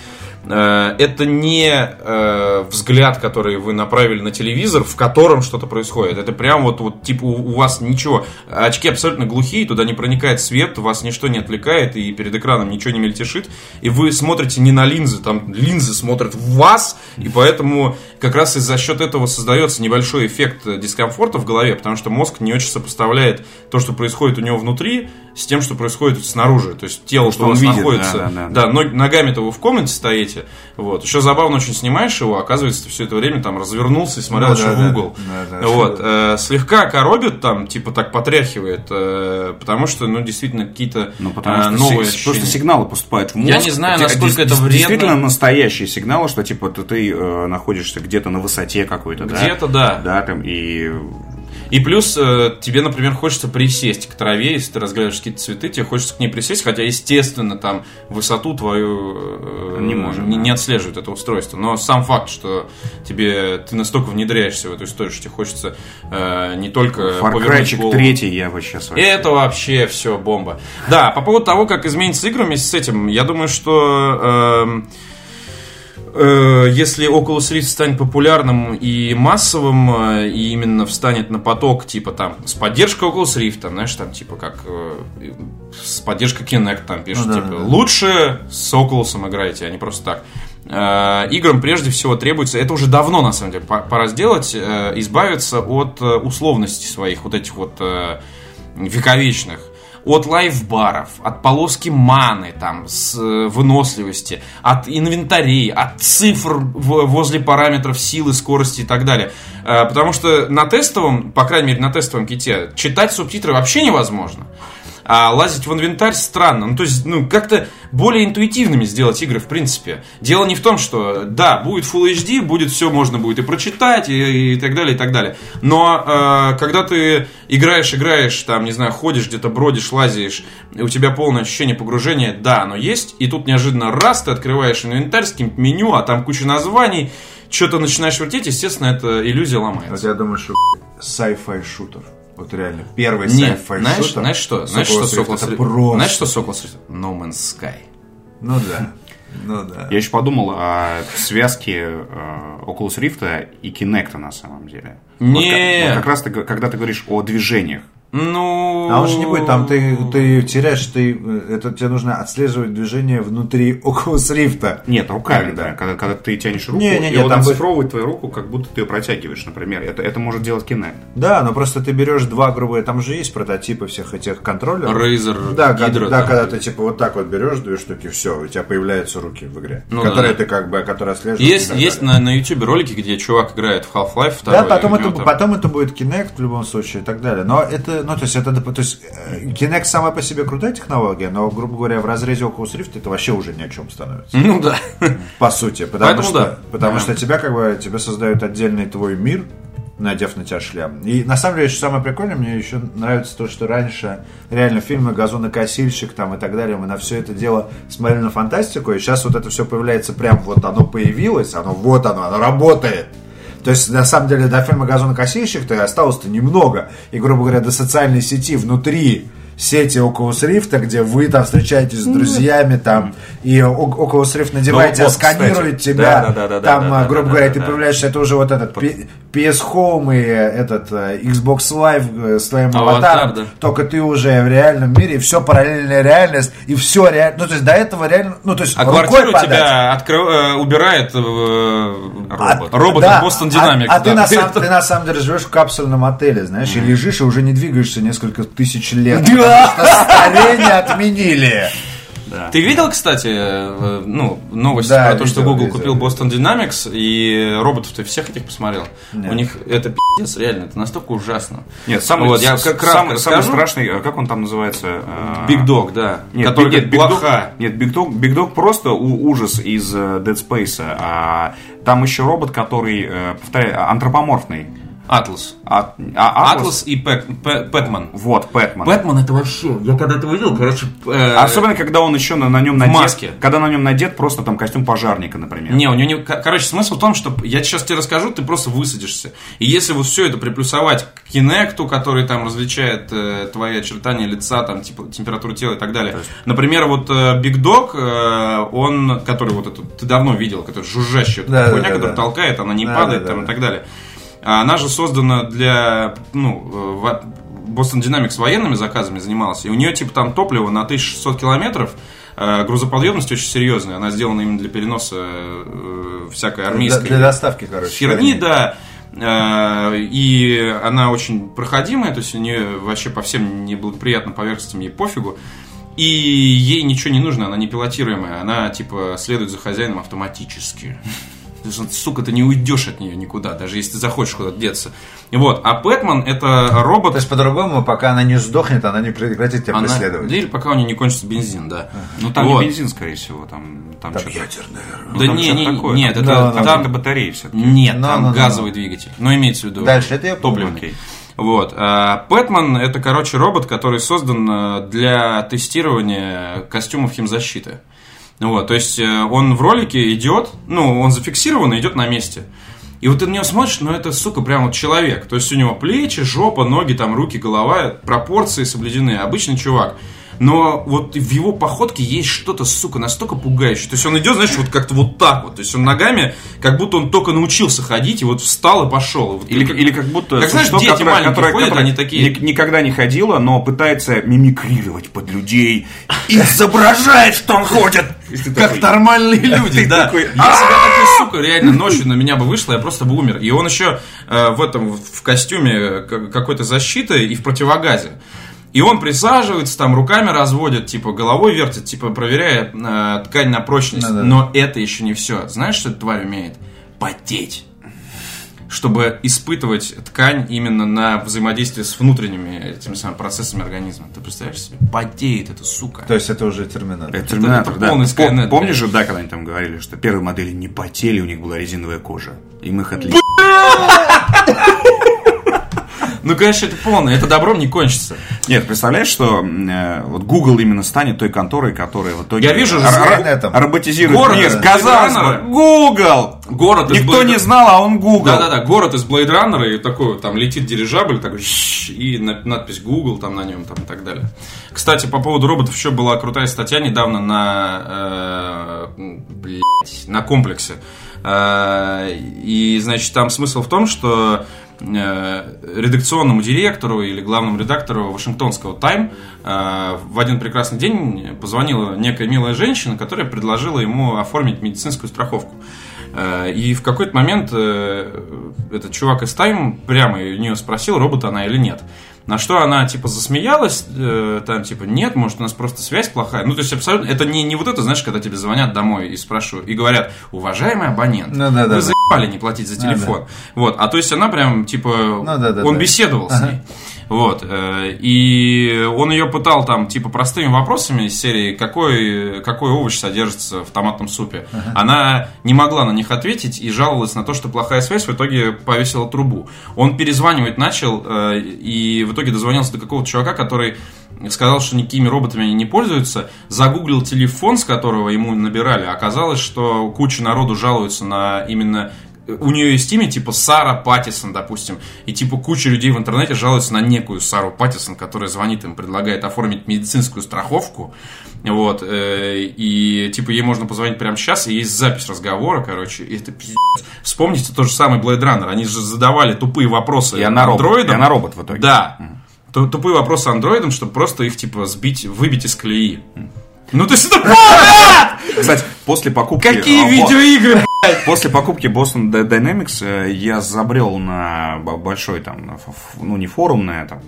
A: Э, это не взгляд, который вы направили на телевизор, в котором что-то происходит. Это прям вот, вот типа у вас ничего. Очки абсолютно глухие, туда не проникает свет, вас ничто не отвлекает, и перед экраном ничего не мельтешит. И вы смотрите не на линзы, там линзы смотрят в вас, и поэтому как раз и за счет этого создается небольшой эффект дискомфорта в голове, потому что мозг не очень сопоставляет то, что происходит у него внутри, с тем, что происходит снаружи. То есть тело, что, что у вас видит, находится. Да, да, да. да ногами-то вы в комнате стоите. Вот. Еще забавно очень снимаешь его, оказывается, ты все это время там развернулся и смотрел да, еще да, в угол. Да, да, вот. Э, слегка коробит там, типа так потряхивает, э, потому что, ну, действительно, какие-то
C: ну, потому э, новые си- Просто сигналы поступают в мозг.
A: Я не знаю, насколько это вредно.
C: Действительно настоящие сигналы, что типа ты, ты э, находишься где-то на высоте какой-то,
A: да? Где-то, да.
C: Да, там, и
A: и плюс э, тебе, например, хочется присесть к траве, если ты разглядываешь какие-то цветы, тебе хочется к ней присесть, хотя, естественно, там высоту твою э, не, можем, не, да. не отслеживает это устройство. Но сам факт, что тебе ты настолько внедряешься в эту историю, что тебе хочется э, не только
C: Far повернуть голову. третий я вот сейчас
A: вообще. Это вообще все бомба. Да, по поводу того, как изменится игры вместе с этим, я думаю, что... Э, если Oculus Rift станет популярным и массовым, э, и именно встанет на поток, типа там, с поддержкой Oculus Rift, там, знаешь, там, типа, как э, с поддержкой Kinect, там, пишут, ну, да, типа, да. лучше с Oculus играете, а не просто так. Играм прежде всего требуется, это уже давно на самом деле пора сделать, избавиться от условностей своих, вот этих вот вековечных от лайфбаров, от полоски маны, там, с э, выносливости, от инвентарей, от цифр возле параметров силы, скорости и так далее. Э, потому что на тестовом, по крайней мере на тестовом ките, читать субтитры вообще невозможно а лазить в инвентарь странно. Ну, то есть, ну, как-то более интуитивными сделать игры, в принципе. Дело не в том, что, да, будет Full HD, будет все можно будет и прочитать, и, и так далее, и так далее. Но э, когда ты играешь, играешь, там, не знаю, ходишь где-то, бродишь, лазишь, и у тебя полное ощущение погружения, да, оно есть, и тут неожиданно раз, ты открываешь инвентарь с каким-то меню, а там куча названий, что-то начинаешь вертеть, естественно, эта иллюзия ломается.
B: Вот я думаю, что sci-fi шутер. Вот реально, первый
A: Нет, знаешь, знаешь что? Знаешь, что Сокол это просто... Знаешь, что Сокол No Man's Sky.
B: Ну да. Ну да.
C: Я еще подумал о связке э, Oculus Rift и Kinect на самом деле.
A: Не.
C: Вот, вот как раз ты, когда ты говоришь о движениях,
A: ну...
B: А он же не будет, там ты, ты теряешь, ты, это тебе нужно отслеживать движение внутри Oculus Rift.
C: Нет, руками, когда? да. Когда, когда ты тянешь руку, не, не, не, и он там оцифровывает твою руку, как будто ты ее протягиваешь, например. Это, это может делать Kinect.
B: Да, но просто ты берешь два грубые, там же есть прототипы всех этих контроллеров.
A: Razer,
B: да, Hydro, да, да, когда ты типа вот так вот берешь две штуки, все, у тебя появляются руки в игре. Ну, которые да, ты как бы, которые отслеживаешь.
A: Есть, есть на, на YouTube ролики, где чувак играет в Half-Life 2.
B: Да, потом это, там... потом это будет Kinect в любом случае и так далее. Но это, ну, то есть это, то есть э, Kinect сама по себе крутая технология, но, грубо говоря, в разрезе Oculus Rift это вообще уже ни о чем становится.
A: Ну да.
B: По сути. Потому Поэтому что, да. потому да. что тебя как бы тебе создают отдельный твой мир, надев на тебя шлем. И на самом деле, что самое прикольное, мне еще нравится то, что раньше реально фильмы «Газонокосильщик» там и так далее, мы на все это дело смотрели на фантастику, и сейчас вот это все появляется прям вот оно появилось, оно вот оно, оно работает. То есть, на самом деле, до фильма «Газонокосильщик» то осталось-то немного. И, грубо говоря, до социальной сети внутри сети Oculus Rift, где вы там встречаетесь с друзьями, там, и Oculus Rift
C: Ну,
B: тебя,
C: вот,
B: сканирует
C: кстати.
B: тебя,
C: Да, да, да, да,
B: там,
C: да,
B: а,
C: да,
B: грубо
C: да,
B: говоря,
C: да,
B: ты
C: да.
B: появляешься, это уже вот этот PS Home и этот э, Xbox Live э, с твоим
A: Аватар,
B: аватаром,
A: да.
B: только ты уже в реальном мире, и все параллельная реальность, и все реально, ну, то есть до этого реально, ну, то есть
A: А
B: рукой
A: квартиру
B: подать.
A: тебя откры- э, убирает э,
B: А-
A: робот. Робот
B: да,
A: Boston
B: а-
A: Dynamics.
B: А, ты,
A: да.
B: на самом, ты на самом деле живешь в капсульном отеле, знаешь, и лежишь, и уже не двигаешься несколько тысяч лет. Потому что старение отменили.
A: Ты видел, кстати, э, ну, новость
B: Да,
A: про то, что Google
B: видел.
A: купил Boston Dynamics, и роботов ты всех этих посмотрел?
B: Нет.
A: У них это пиздец, реально, это настолько ужасно.
C: Нет, самый,
A: Вот, я
C: с-
A: как
C: самый, самый страшный, э, как он там называется? э,
A: Big Dog, да.
C: Нет,
A: который
C: нет, Big Dog-
A: блоха.
C: нет, Big Dog, Big Dog просто ужас из э, Dead Space. А там еще робот, который, э, повторяю, антропоморфный.
A: Атлас.
C: А, а Атлас-
A: Атлас и Пэк- Пэ- Пэтман.
C: Вот, Пэтман.
A: Бэтмен это вообще, я когда это увидел, короче... э,
C: Особенно, когда он еще на, на нем надет.
A: маске.
C: Когда на нем надет просто там костюм пожарника, например.
A: Не, у него не... кор- Короче, смысл в том, что я сейчас тебе расскажу, ты просто высадишься. И если вот все это приплюсовать к Кинекту, который там различает э, твои очертания лица, там, типа, температуру тела и так далее. Например, вот э, Big Dog, э, он, который вот этот, ты давно видел, который жужжащий, вот
B: Да,
A: эта
B: да,
A: хуйня,
B: да,
A: которая
B: да.
A: толкает, она не
B: Да,
A: падает
B: да,
A: там
B: да,
A: и так далее. А Она же создана для, ну, э, Boston Dynamics военными заказами занималась, и у нее типа там топливо на 1600 километров, э, грузоподъемность очень серьезная, она сделана именно для переноса э, всякой армейской
B: Для доставки, короче.
A: херни, да. И она очень проходимая, то есть у нее вообще по всем неблагоприятным поверхностям ей пофигу. И ей ничего не нужно, она не пилотируемая, она типа следует за хозяином автоматически. То есть, сука, ты не уйдешь от нее никуда, даже если ты захочешь куда-то деться. Вот. А Пэтман это робот.
B: То есть, по-другому, пока она не сдохнет, она не прекратит тебя
A: она-
B: преследовать.
A: да или пока у нее не кончится бензин, да.
C: Ну там
A: Вот.
C: не бензин, скорее всего, там, там,
B: Там
C: что-то.
B: ядерная.
C: ну,
A: Да
C: там
A: не, не,
C: такое.
A: нет, это
B: Да,
C: Там
A: там
C: это батареи все-таки.
A: Нет,
B: No,
A: там
B: no.
A: газовый двигатель. Но имеется в виду.
B: Дальше, это я
A: топливный.
C: Окей.
A: Вот. А Пэтман это, короче, робот, который создан э, для тестирования костюмов химзащиты. Ну Вот, то есть э, он в ролике идет, ну, он зафиксирован и идет на месте. И вот ты на него смотришь, ну это, сука, прям вот человек. То есть у него плечи, жопа, ноги, там, руки, голова, пропорции соблюдены. Обычный чувак. Но вот в его походке есть что-то, сука, настолько пугающее. То есть он идет, знаешь, вот как-то вот так вот. То есть он ногами, как будто он только научился ходить, и вот встал и пошел. Вот
C: Или,
A: как-
C: или как будто
A: Как знаешь, дети
C: которое-
A: маленькие
C: которое-
A: ходят,
C: которое
A: они такие-
C: ни- никогда не ходило, но пытается мимикрировать под людей и изображает, что он ходит.
A: Как нормальные люди, да. Если бы такой, сука, реально ночью на меня бы вышла, я просто бы умер. И он еще э, в этом, в костюме к- какой-то защиты и в противогазе. И он присаживается, там руками разводит, типа головой вертит, типа проверяя э, ткань на прочность.
B: Да-да.
A: Но это еще не все. Знаешь, что эта тварь умеет? Потеть. Чтобы испытывать ткань именно на взаимодействие с внутренними этими самыми процессами организма. Ты представляешь себе? Потеет эта сука.
B: То есть, это уже терминатор.
C: Это Терминатор,
A: это
C: да.
A: полный Skynet,
C: Помнишь же, да, когда они там говорили, что первые модели не потели, у них была резиновая кожа. И мы их отличили.
A: Ну, конечно, это полно. Это добром не кончится.
C: Нет, представляешь, что э, вот Google именно станет той конторой, которая в итоге...
A: Я вижу,
C: роботизирует
A: Город,
C: мир. Казалось бы, Google!
A: Город
C: Никто
A: Blade-
C: не знал, а он Google.
A: Да-да-да, город из Blade Runner, и такой, там летит дирижабль, такой, и на- надпись Google там на нем, там и так далее. Кстати, по поводу роботов еще была крутая статья недавно на, э, блядь, на комплексе. Э, и, значит, там смысл в том, что редакционному директору или главному редактору Вашингтонского Тайм э, в один прекрасный день позвонила некая милая женщина, которая предложила ему оформить медицинскую страховку. Э, И в какой-то момент э, этот чувак из Тайм прямо у нее спросил, робот она или нет. На что она, типа, засмеялась, э, там, типа, нет, может, у нас просто связь плохая. Ну, то есть, абсолютно, это не, не вот это, знаешь, когда тебе звонят домой и спрашивают, и говорят, уважаемый абонент,
B: Ну, да, да,
A: вы
B: да.
A: заебали не платить за телефон. Вот, а то есть, она прям, типа,
B: Ну, да, да,
A: он
B: да.
A: беседовал с ней. Вот, э, и он ее пытал там, типа, простыми вопросами из серии, какой, какой овощ содержится в томатном супе. Она не могла на них ответить и жаловалась на то, что плохая связь, в итоге повесила трубу. Он перезванивать начал, э, и в итоге дозвонился до какого-то чувака, который сказал, что никакими роботами они не пользуются, загуглил телефон, с которого ему набирали, оказалось, что куча народу жалуется на именно у нее есть имя, типа Сара Паттисон, допустим, и типа куча людей в интернете жалуются на некую Сару Паттисон, которая звонит им, предлагает оформить медицинскую страховку, вот, э, и типа ей можно позвонить прямо сейчас, и есть запись разговора, короче, и это пиздец. Вспомните тот же самый Blade Runner, они же задавали тупые вопросы
C: И она робот, и она робот в итоге.
A: Да. Ту- Тупые вопросы андроидам, чтобы просто их, типа, сбить, выбить из колеи. Ну, то есть это блядь!
C: Кстати, после покупки...
A: Какие
C: а,
A: видеоигры,
C: После покупки Boston Dy- Dynamics э, я забрел на большой там, ну не форумное, там,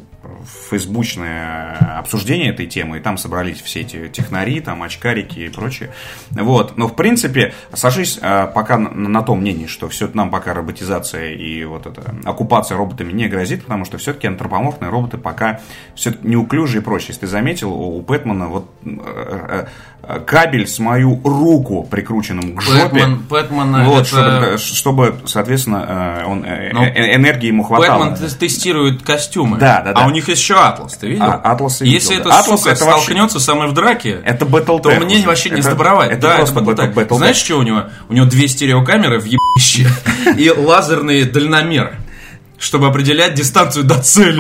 C: фейсбучное обсуждение этой темы, и там собрались все эти технари, там, очкарики и прочее. Вот. Но, в принципе, сошись э, пока на, том мнении, что все это нам пока роботизация и вот эта оккупация роботами не грозит, потому что все-таки антропоморфные роботы пока все неуклюжие и прочее. Если ты заметил, у, Пэтмана вот э, э, кабель с мою руку прикрученным к жопе.
A: Бэтмен, Бэтмен,
C: Вот,
A: это...
C: чтобы, чтобы, соответственно, э, он, э,
A: Ну,
C: э, энергии ему хватало.
A: Бэтмен т- тестирует костюмы.
C: Да, да, да.
A: А у них есть еще Атлас, ты видел?
C: А, Атлас я
A: Если
C: видел,
A: эта.
C: Атлас
A: сука
C: это вообще-
A: столкнется со мной в драке,
C: Это Battle
A: то мне вообще не сдобровать.
C: Это
A: да,
C: просто
A: это было
C: Battle. Battle
A: Знаешь, что у него? У него две стереокамеры в ебище и лазерные дальномеры, чтобы определять дистанцию до цели.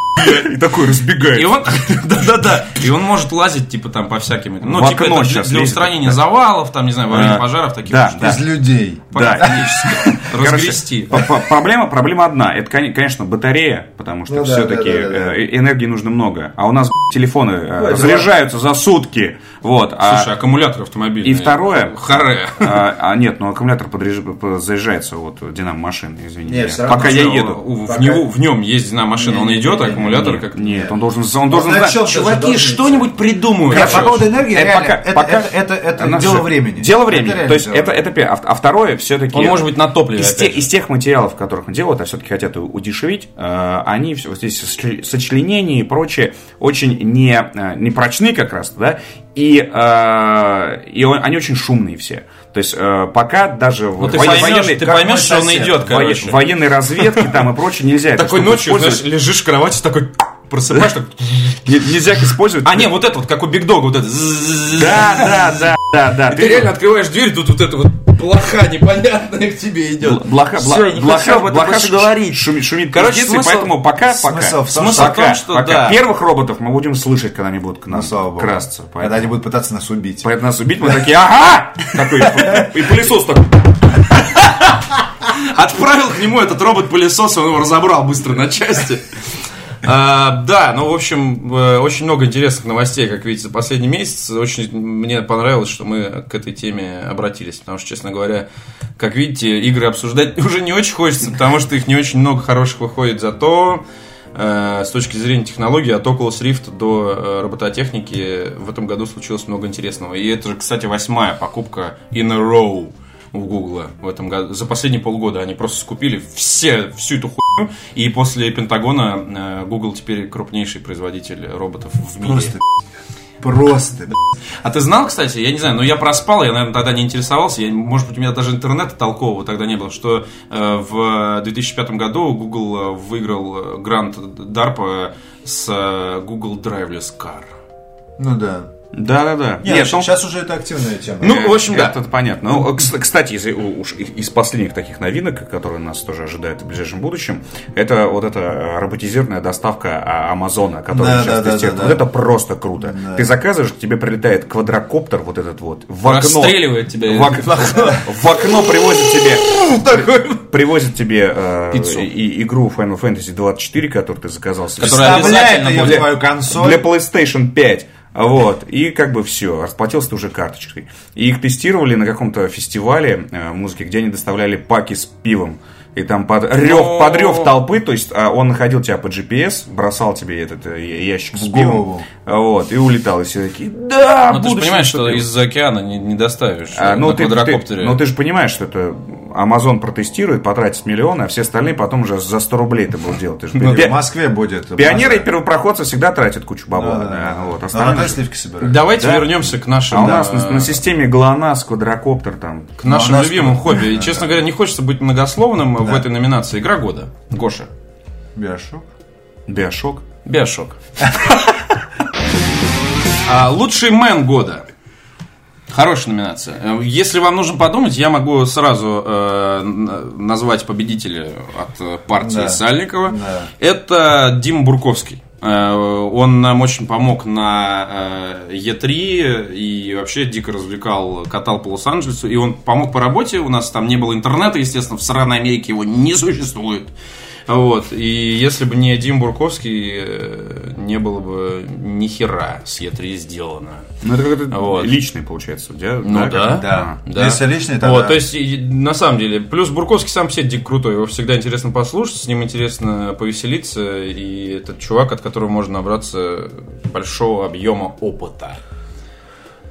C: И такой разбегает.
A: И он, да-да-да, и он может лазить, типа, там, по всяким, ну,
C: В
A: типа, это для, для
C: лезет,
A: устранения
C: да.
A: завалов, там, не знаю, во время
C: А,
A: пожаров, таких
C: да, да.
B: Из людей.
C: Да.
A: Разгрести.
C: проблема, проблема одна. Это, конечно, батарея, потому что
B: Ну
C: все-таки
B: да, да, да, да.
C: энергии нужно много. А у нас телефоны э,
B: это
C: заряжаются за сутки. Вот. а-
A: Слушай, аккумулятор автомобильный.
C: И второе-
A: Харе.
C: А, а нет, ну аккумулятор заряжается вот динамо машины, извини.
B: Нет,
C: меня.
B: всё равно,
C: Пока я еду.
A: В, него, в нем есть динамо-машина, он идет, а аккумулятор как
C: Нет, он должен, он должен знать.
A: Чуваки, что-нибудь придумают.
B: По поводу энергии,
C: Это пока-
B: это,
C: пока-
B: это, это, это
C: Она
B: дело времени.
C: Дело времени. То есть это, это. А, а второе, все-таки...
A: Он может быть на топливе,
C: Из, тех материалов, которых он делает, а все-таки хотят удешевить, э, они все, вот здесь сочленения и прочее очень не, э, не прочны как раз, да, и, э, и он- они очень шумные все. То есть э, пока даже в
A: Ну, ты
C: воен-
A: поймешь,
C: военной-
A: ты поймешь, что он идет, короче.
C: военной разведки там и прочее нельзя.
A: Такой ночью, знаешь, лежишь в кровати, такой просыпаешь, так...
C: Не- Нельзя их использовать.
A: А, не, вот это вот, как у Биг Дога, вот это...
C: Да, да, да, да, да.
A: Ты реально открываешь дверь, тут вот это вот плоха непонятная к тебе идет.
C: Блоха,
A: Всё,
C: бла-
A: я не
C: блоха,
A: хочу об этом
C: блоха
A: больше говорить.
C: Шумит, шумит
A: Короче, смысл-
C: поэтому пока,
B: смысл
C: пока,
B: в том,
A: Смысл
B: что-
A: в том, что
C: пока
A: да.
C: первых роботов мы будем слышать, когда они будут к нам
B: Ну, слава богу.
C: красться.
B: Когда
C: Поэтому,
B: они будут пытаться нас убить.
C: поэтому нас убить, мы такие, ага! Такой, и пылесос такой.
A: Отправил к нему этот робот-пылесос, он его разобрал быстро на части. А, да, ну, в общем, э, очень много интересных новостей, как видите, за последний месяц. Очень мне понравилось, что мы к этой теме обратились, потому что, честно говоря, как видите, игры обсуждать уже не очень хочется, потому что их не очень много хороших выходит, зато э, с точки зрения технологий от Oculus Rift до э, робототехники в этом году случилось много интересного. И это кстати, восьмая покупка in a row у Гугла в этом году. За последние полгода они просто скупили все, всю эту хуйню. И после Пентагона э, Google теперь крупнейший производитель роботов в мире.
B: Просто, Просто.
A: А ты знал, кстати, я не знаю, но я проспал, я, наверное, тогда не интересовался, я, может быть, у меня даже интернета толкового тогда не было, что э, в 2005 году Google э, выиграл э, грант DARPA с э, Google Driverless Car.
B: Ну да.
C: Да, да, да.
B: Нет,
C: ну,
B: сейчас уже это активная тема.
A: Ну, в общем, да.
C: Это понятно. Ну, кс- кстати, из, уж из последних таких новинок, которые нас тоже ожидают в ближайшем будущем, это вот эта роботизированная доставка а, Амазона, которая
B: Да,
C: сейчас
B: да, да,
C: тестирует.
B: да,
C: Вот
B: да.
C: это просто круто. Ты заказываешь, к тебе прилетает квадрокоптер вот этот вот в окно.
A: Расстреливает тебя.
C: В, ок- в окно привозит тебе привозит тебе э, и- игру Final Fantasy 24, которую ты заказал.
A: Которая обязательно
C: для-
B: твою консоль.
C: Для PlayStation 5. Вот, и как бы все, расплатился ты уже карточкой. И их тестировали на каком-то фестивале э, музыки, где они доставляли паки с пивом. И там под рев,
A: Но-
C: под рев толпы, то есть а, он находил тебя по GPS, бросал тебе этот э, ящик с пивом. Вот, и улетал. И все такие, да,
A: Ну, ты же понимаешь, что
C: наступило».
A: из-за океана не, не доставишь
C: А, ну,
A: на
C: ты, ты,
A: квадрокоптере.
C: ну, ты же понимаешь, что это Amazon протестирует, потратит миллионы, а все остальные потом уже за 100 рублей это будут делать. Ты
B: Ну, в Москве будет.
C: Пионеры и первопроходцы всегда тратят кучу бабла.
B: Да,
C: да, вот,
B: Но
C: остальные-
B: сливки собирают.
A: Давайте
C: Да.
A: вернемся к нашим,
C: А у нас
A: э,
C: на, на системе ГЛОНАСС, квадрокоптер там.
A: к нашим
B: Ну, нас-
A: любимым хобби. И, честно
B: да.
A: говоря, не хочется быть многословным в этой номинации. Игра года. Гоша.
B: Биошок.
C: Биошок.
A: Биошок. А, лучший мэн года. Хорошая номинация. Если вам нужно подумать, я могу сразу э, назвать победителя от э, партии
B: Да.
A: Сальникова.
B: Да.
A: Это Дима Бурковский. Э, Он нам очень помог на э, Е3 и вообще дико развлекал, катал по Лос-Анджелесу. И он помог по работе. У нас там не было интернета, естественно, в сраной Америке его не существует. Вот. И если бы не Дим Бурковский, э, не было бы ни хера с Е3 сделано.
C: Ну, это какой-то
A: Вот.
C: личный, получается, да?
A: Ну да.
C: как-
B: Да.
A: Да.
B: Если личный, тогда...
A: Вот, то есть, на самом деле, плюс Бурковский сам по себе дико крутой, его всегда интересно послушать, с ним интересно повеселиться, и этот чувак, от которого можно набраться большого объема опыта.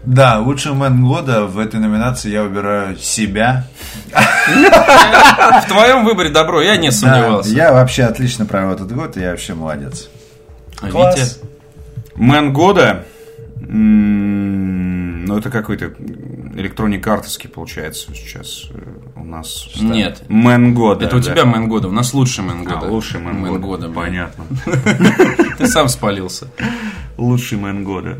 B: Да, лучший мэн года в этой номинации я выбираю себя.
A: В твоем выборе добро, я не сомневался.
B: я вообще отлично провел этот год, и я вообще молодец. Класс.
A: Витя?
C: Мэн года. Ну, это какой-то электроник артовский, получается, сейчас э, у нас.
A: Нет.
C: Мэн года.
A: Это у
C: да.
A: тебя мэн года, у нас лучший мэн
C: А,
A: года.
C: лучший мэн, года. Понятно.
A: Ты сам спалился.
C: Лучший мэн года.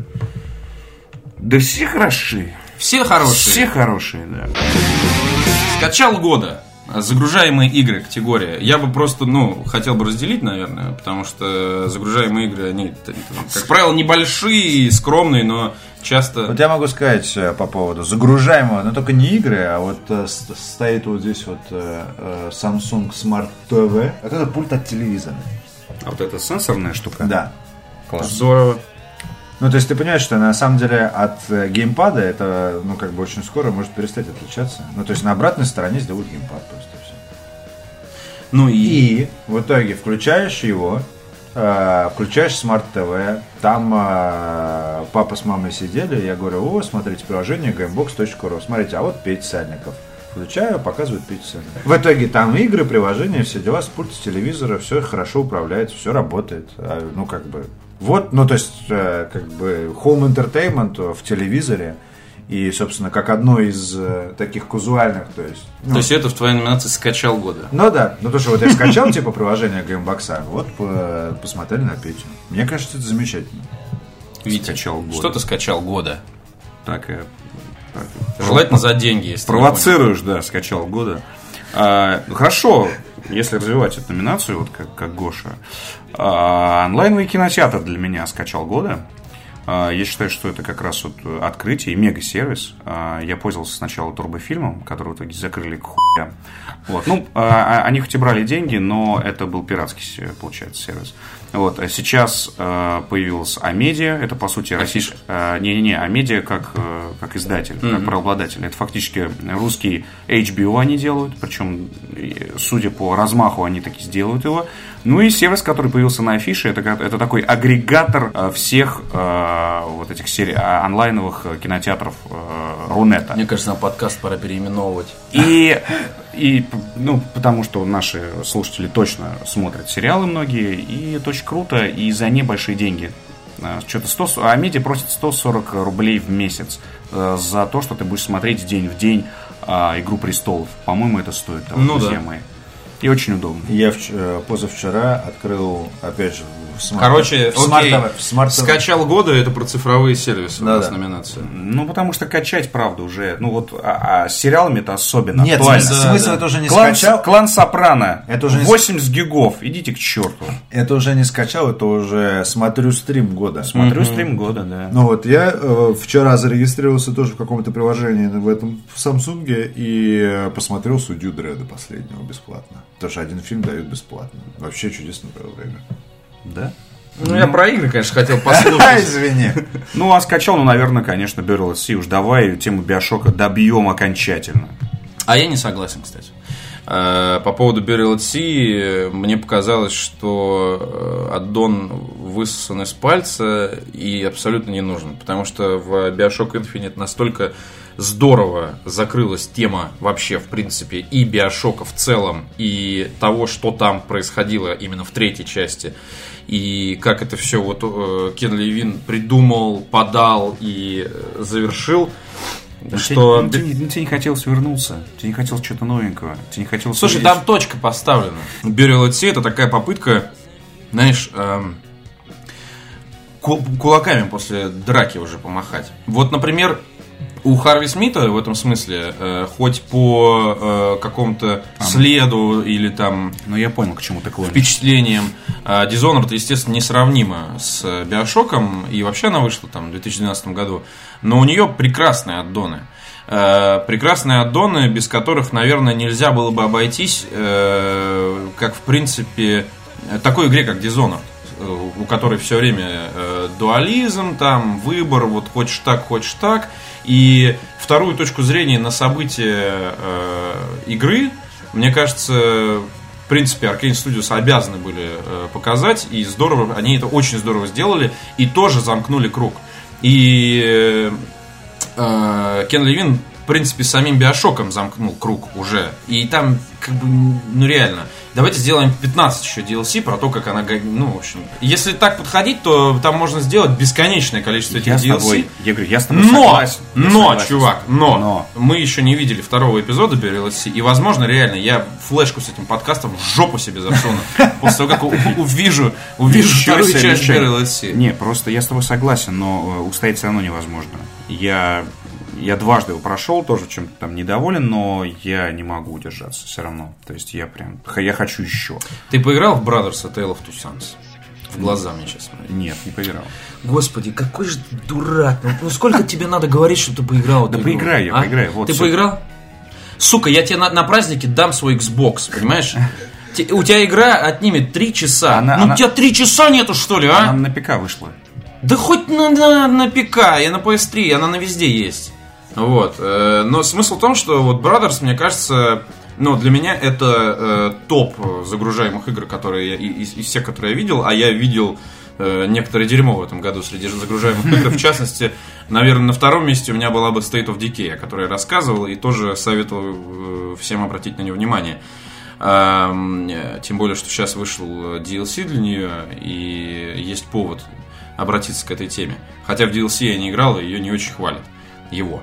C: Да все хороши.
A: Все хорошие.
C: Все хорошие, да.
A: Скачал года. Загружаемые игры категория. Я бы просто, ну, хотел бы разделить, наверное, потому что загружаемые игры, они, как правило, небольшие, скромные, но часто...
B: Вот я могу сказать э, по поводу загружаемого, но только не игры, а вот э, стоит вот здесь вот э, Samsung Smart TV. Вот это пульт от телевизора.
C: А вот эта сенсорная штука.
B: Да.
C: Класс.
A: Здорово.
B: Ну, то есть ты понимаешь, что на самом деле от э, геймпада это, ну, как бы очень скоро может перестать отличаться. Ну, то есть на обратной стороне сделают геймпад просто все.
A: Ну и...
B: И в итоге включаешь его, э, включаешь smart TV, там э, папа с мамой сидели, я говорю, о, смотрите, приложение gamebox.ru, смотрите, а вот Петя Сальников. Включаю, показывает Петя Сальников. В итоге там игры, приложения, все дела, с пульта с телевизора, все хорошо управляется, все работает. А, Ну, как бы, вот, ну, то есть, э, как бы, home entertainment в телевизоре, и, собственно, как одно из э, таких казуальных, то есть... ну,
A: То есть это в твоей номинации скачал года.
B: ну да, ну то, что вот я скачал типа приложение геймбокса, вот по- посмотрели на Петю. Мне кажется, это замечательно.
A: Витя,
C: Скачал года.
A: что ты скачал года?
C: Так, э, так.
A: Желательно за деньги, если
C: Провоцируешь, да, скачал года. А, хорошо, если развивать эту номинацию, вот как, как Гоша. А, онлайновый кинотеатр для меня скачал года. А, я считаю, что это как раз вот открытие и мега-сервис. Я пользовался сначала турбофильмом, который в итоге закрыли к хуям. Вот. Ну, они хоть и брали деньги, но это был пиратский, получается, сервис. Вот. А сейчас э, появился Амедиа, это по сути российский... э, Не-не-не, Амедиа как, э, как издатель, как правообладатель. Это фактически русский HBO они делают, причем, судя по размаху, они таки сделают его. Ну и сервис, который появился на афише, это, это такой агрегатор э, всех э, вот этих серий, а, онлайновых э, кинотеатров э, Рунета.
A: Мне кажется, на подкаст пора переименовывать.
C: И, и, ну, потому что наши слушатели точно смотрят сериалы многие, и это очень круто, и за небольшие деньги. А, Что-то 100, а медиа просит 140 рублей в месяц э, за то, что ты будешь смотреть день в день а, «Игру престолов». По-моему, это стоит того,
A: Ну
C: друзья
A: да.
C: мои. И очень удобно.
B: Я э, позавчера открыл, опять же, smart-
A: Короче,
B: в smart-
A: окей,
B: в smart-
A: скачал года, это про цифровые сервисы у
B: Да,
A: нас
B: да.
A: номинация.
C: Ну, потому что качать, правда, уже, ну вот, а, а с сериалами это особенно
B: Нет,
C: актуально.
B: смысл, смысл это уже не
C: Клан,
B: скачал.
C: Клан Сопрано.
B: Это уже не с-
C: 80 гигов. Идите к черту.
B: Это уже не скачал, это уже смотрю стрим года.
C: Смотрю стрим года, да.
B: Ну вот, я э, вчера зарегистрировался тоже в каком-то приложении в этом в Samsung и посмотрел «Судью Дреда» последнего бесплатно. Потому что один фильм дают бесплатно. Вообще чудесно провел время.
C: Да?
A: Ну, я про игры, конечно, хотел послушать.
B: Извини.
C: Ну, а скачал, ну, наверное, конечно, Barrel Sea. Уж давай тему Биошока добьем окончательно.
A: А я не согласен, кстати. Э, По поводу Burial at Sea, э, мне показалось, что э, аддон высосан из пальца и абсолютно не нужен. Потому что в Bioshock Infinite настолько здорово закрылась тема вообще, в принципе, и Биошока в целом, и того, что там происходило именно в третьей части, и как это все вот э, Кен Левин придумал, подал и э, завершил, что...
C: Ну, Тебе, тебе- тебе не хотелось вернуться. Тебе не хотелось что-то новенького. Тебе не хотелось...
A: Слушай, там точка поставлена. Burial at Sea это такая попытка, знаешь, эм, ку- кулаками после драки уже помахать. Вот, например, у Харви Смита в этом смысле, э, хоть по э, какому-то следу или там
C: Ну, я понял, к чему ты клонишь.
A: впечатлениям, э, Dishonored, естественно, несравнима с Биошоком, и вообще она вышла там в 2012 году, но у нее прекрасные аддоны. Э, прекрасные аддоны, без которых, наверное, нельзя было бы обойтись, э, как, в принципе, такой игре, как Dishonored э, у которой все время э, дуализм, там выбор, вот хочешь так, хочешь так. И вторую точку зрения на события э, игры, мне кажется, в принципе, Arkane Studios обязаны были э, показать, и здорово, они это очень здорово сделали, и тоже замкнули круг. И э, Кен Левин, в принципе, самим Биошоком замкнул круг уже. И там, как бы, ну реально. Давайте сделаем 15 еще DLC про то, как она, ну, в общем. Если так подходить, то там можно сделать бесконечное количество этих
C: Я с
A: DLC.
C: тобой, я говорю, я с тобой
A: Но,
C: согласен.
A: Но,
C: согласен.
A: чувак, но,
C: Но.
A: мы еще не видели второго эпизода SC, и, возможно, реально, я флешку с этим подкастом в жопу себе засуну, после того, как увижу, увижу вторую часть SC.
C: Не, просто я с тобой согласен, но э, устоять все равно невозможно. Я, я дважды его прошел, тоже чем-то там недоволен, но я не могу удержаться все равно. То есть я прям, я хочу еще.
A: Ты поиграл в Brothers A Tale of Two Sons? В глаза мне сейчас смотри.
C: Нет, не поиграл.
A: Господи, какой же ты дурак. Ну, ну сколько тебе надо говорить, что ты поиграл?
C: Да поиграй я,
A: а?
C: поиграй, вот
A: ты поиграл? Сука, я тебе на, на празднике дам свой Xbox, понимаешь? У тебя игра отнимет три часа.
C: Она-
A: ну
C: она-
A: у тебя три часа нету, что ли, а?
C: Она на ПК вышла.
A: Да хоть на, на, на ПК, и на PS3, она на везде есть. Вот. э, Но смысл в том, что вот Brothers, мне кажется, ну, для меня это э, топ загружаемых игр, которые я, из, из всех, которые я видел, а я видел э, некоторое дерьмо в этом году среди загружаемых игр. В частности, наверное, на втором месте у меня была бы State of Decay, о которой я рассказывал, и тоже советовал э, всем обратить на нее внимание. Тем более, что сейчас вышел DLC для нее, и есть повод обратиться к этой теме. Хотя в DLC я не играл, и ее не очень хвалят. Его.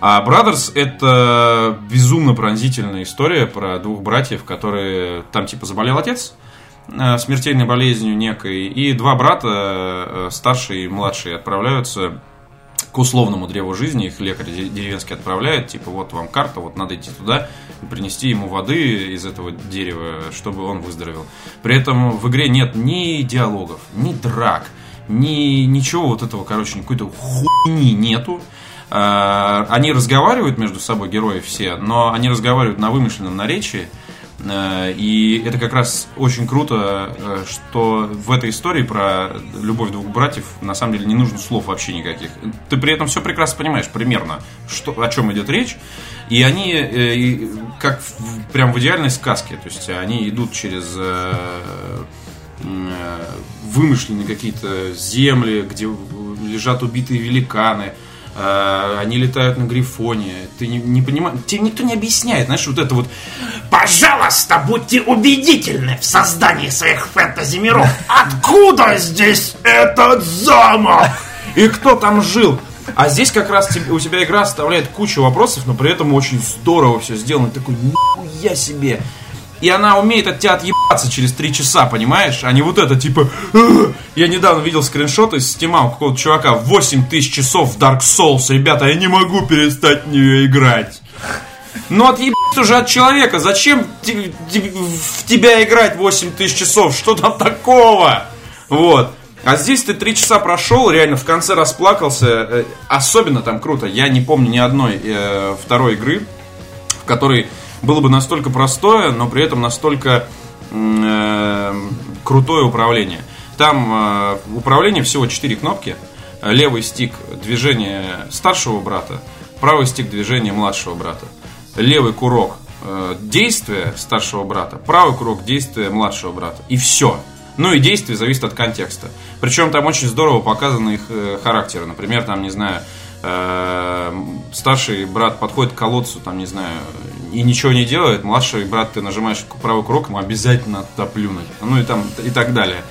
A: А Brothers это безумно пронзительная история про двух братьев, которые там типа заболел отец э, смертельной болезнью некой, и два брата, э, старший и младший, отправляются к условному древу жизни, их лекарь де- деревенский отправляет, типа вот вам карта, вот надо идти туда принести ему воды из этого дерева, чтобы он выздоровел. При этом в игре нет ни диалогов, ни драк, ни ничего вот этого, короче, какой-то хуйни нету. А, Они разговаривают между собой, герои все, но они разговаривают на вымышленном наречии. Э, И это как раз очень круто, э, что в этой истории про любовь двух братьев на самом деле не нужно слов вообще никаких. Ты при этом все прекрасно понимаешь примерно, что, о чем идет речь. И они э, и как в- прям в идеальной сказке. То есть они идут через э, э, вымышленные какие-то земли, где лежат убитые великаны. Э, Они летают на грифоне. Ты не, не понимаешь. Тебе никто не объясняет, знаешь, вот это вот.
D: Пожалуйста, будьте убедительны в создании своих фэнтези-миров. Откуда здесь этот замок?
A: И кто там жил? А здесь как раз у тебя игра оставляет кучу вопросов, но при этом очень здорово все сделано. Такой, нихуя себе. И она умеет от тебя отъебаться через три часа, понимаешь? А не вот это, типа... Я недавно видел скриншот из стима у какого-то чувака. 8 тысяч часов в Dark Souls. Ребята, я не могу перестать в нее играть. Ну отъебаться уже от человека. Зачем в тебя играть 8 тысяч часов? Что там такого? Вот. А здесь ты три часа прошел, реально в конце расплакался. Э, Особенно там круто. Я не помню ни одной э, второй игры, в которой было бы настолько простое, но при этом настолько э, крутое управление. Там э, управление всего 4 кнопки. Левый стик движение старшего брата, правый стик движение младшего брата. Левый курок э, действия старшего брата, правый курок действия младшего брата. И все. Ну и действие зависит от контекста. Причем там очень здорово показаны их э, характеры. Например, там, не знаю, э, старший брат подходит к колодцу, там, не знаю, и ничего не делает, младший брат, ты нажимаешь правый курок, ему обязательно надо туда плюнуть. Ну и там, и так далее.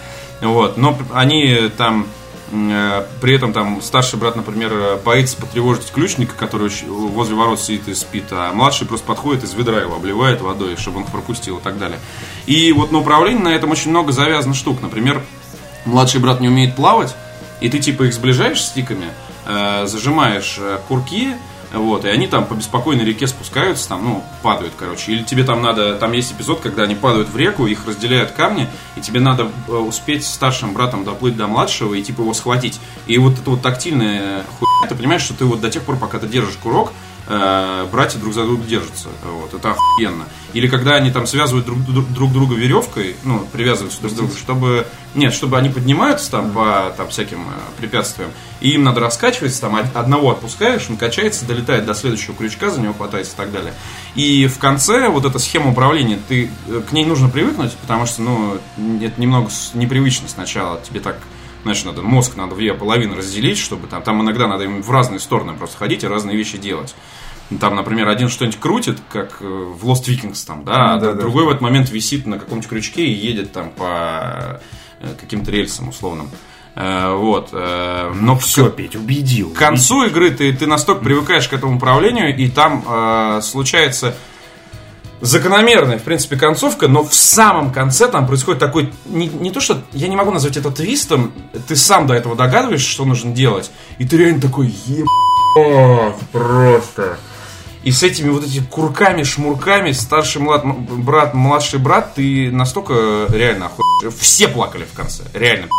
A: Вот. Но они там э, при этом там старший брат, например, э, боится потревожить ключника, который очень возле ворот сидит и спит, а младший просто подходит из ведра его обливает водой, чтобы он их пропустил и так далее. И вот на управлении на этом очень много завязано штук. Например, младший брат не умеет плавать, и ты типа их сближаешь стиками, э, зажимаешь э, курки, Вот, и они там по беспокойной реке спускаются, там, ну, падают, короче. Или тебе там надо, там есть эпизод, когда они падают в реку, их разделяют камни, и тебе надо э, успеть старшим братом доплыть до младшего и, типа, его схватить. И вот это вот тактильная хуйня, ты понимаешь, что ты вот до тех пор, пока ты держишь курок, э, братья друг за друга держатся. Вот, это охуенно. Или когда они там связывают друг, друг, друг друга веревкой, ну, привязываются друг к другу, чтобы. Нет, чтобы они поднимаются там по там, всяким э, препятствиям, и им надо раскачиваться, там од- одного отпускаешь, он качается, долетает до следующего крючка, за него хватается и так далее. И в конце вот эта схема управления, ты э, к ней нужно привыкнуть, потому что, ну, это немного непривычно сначала, тебе так Значит, надо мозг надо в две половины разделить, чтобы там, там иногда надо им в разные стороны просто ходить и разные вещи делать. Ну, Там, например, один что-нибудь крутит, как э, в Lost Vikings, там, да, а
B: да, да.
A: другой в этот момент висит на каком-нибудь крючке и едет там по э, каким-то рельсам условным. Э, Вот. Но
C: Все, Петь, убедил.
A: к концу игры ты, ты настолько привыкаешь к этому управлению, и там э, случается закономерная, в принципе, концовка, но в самом конце там происходит такой, не, не то что, я не могу назвать это твистом, ты сам до этого догадываешься, что нужно делать, и ты реально такой, ебать, просто. И с этими вот этими курками, шмурками, старший млад, брат, младший брат, ты настолько реально охуел. Все плакали в конце, реально.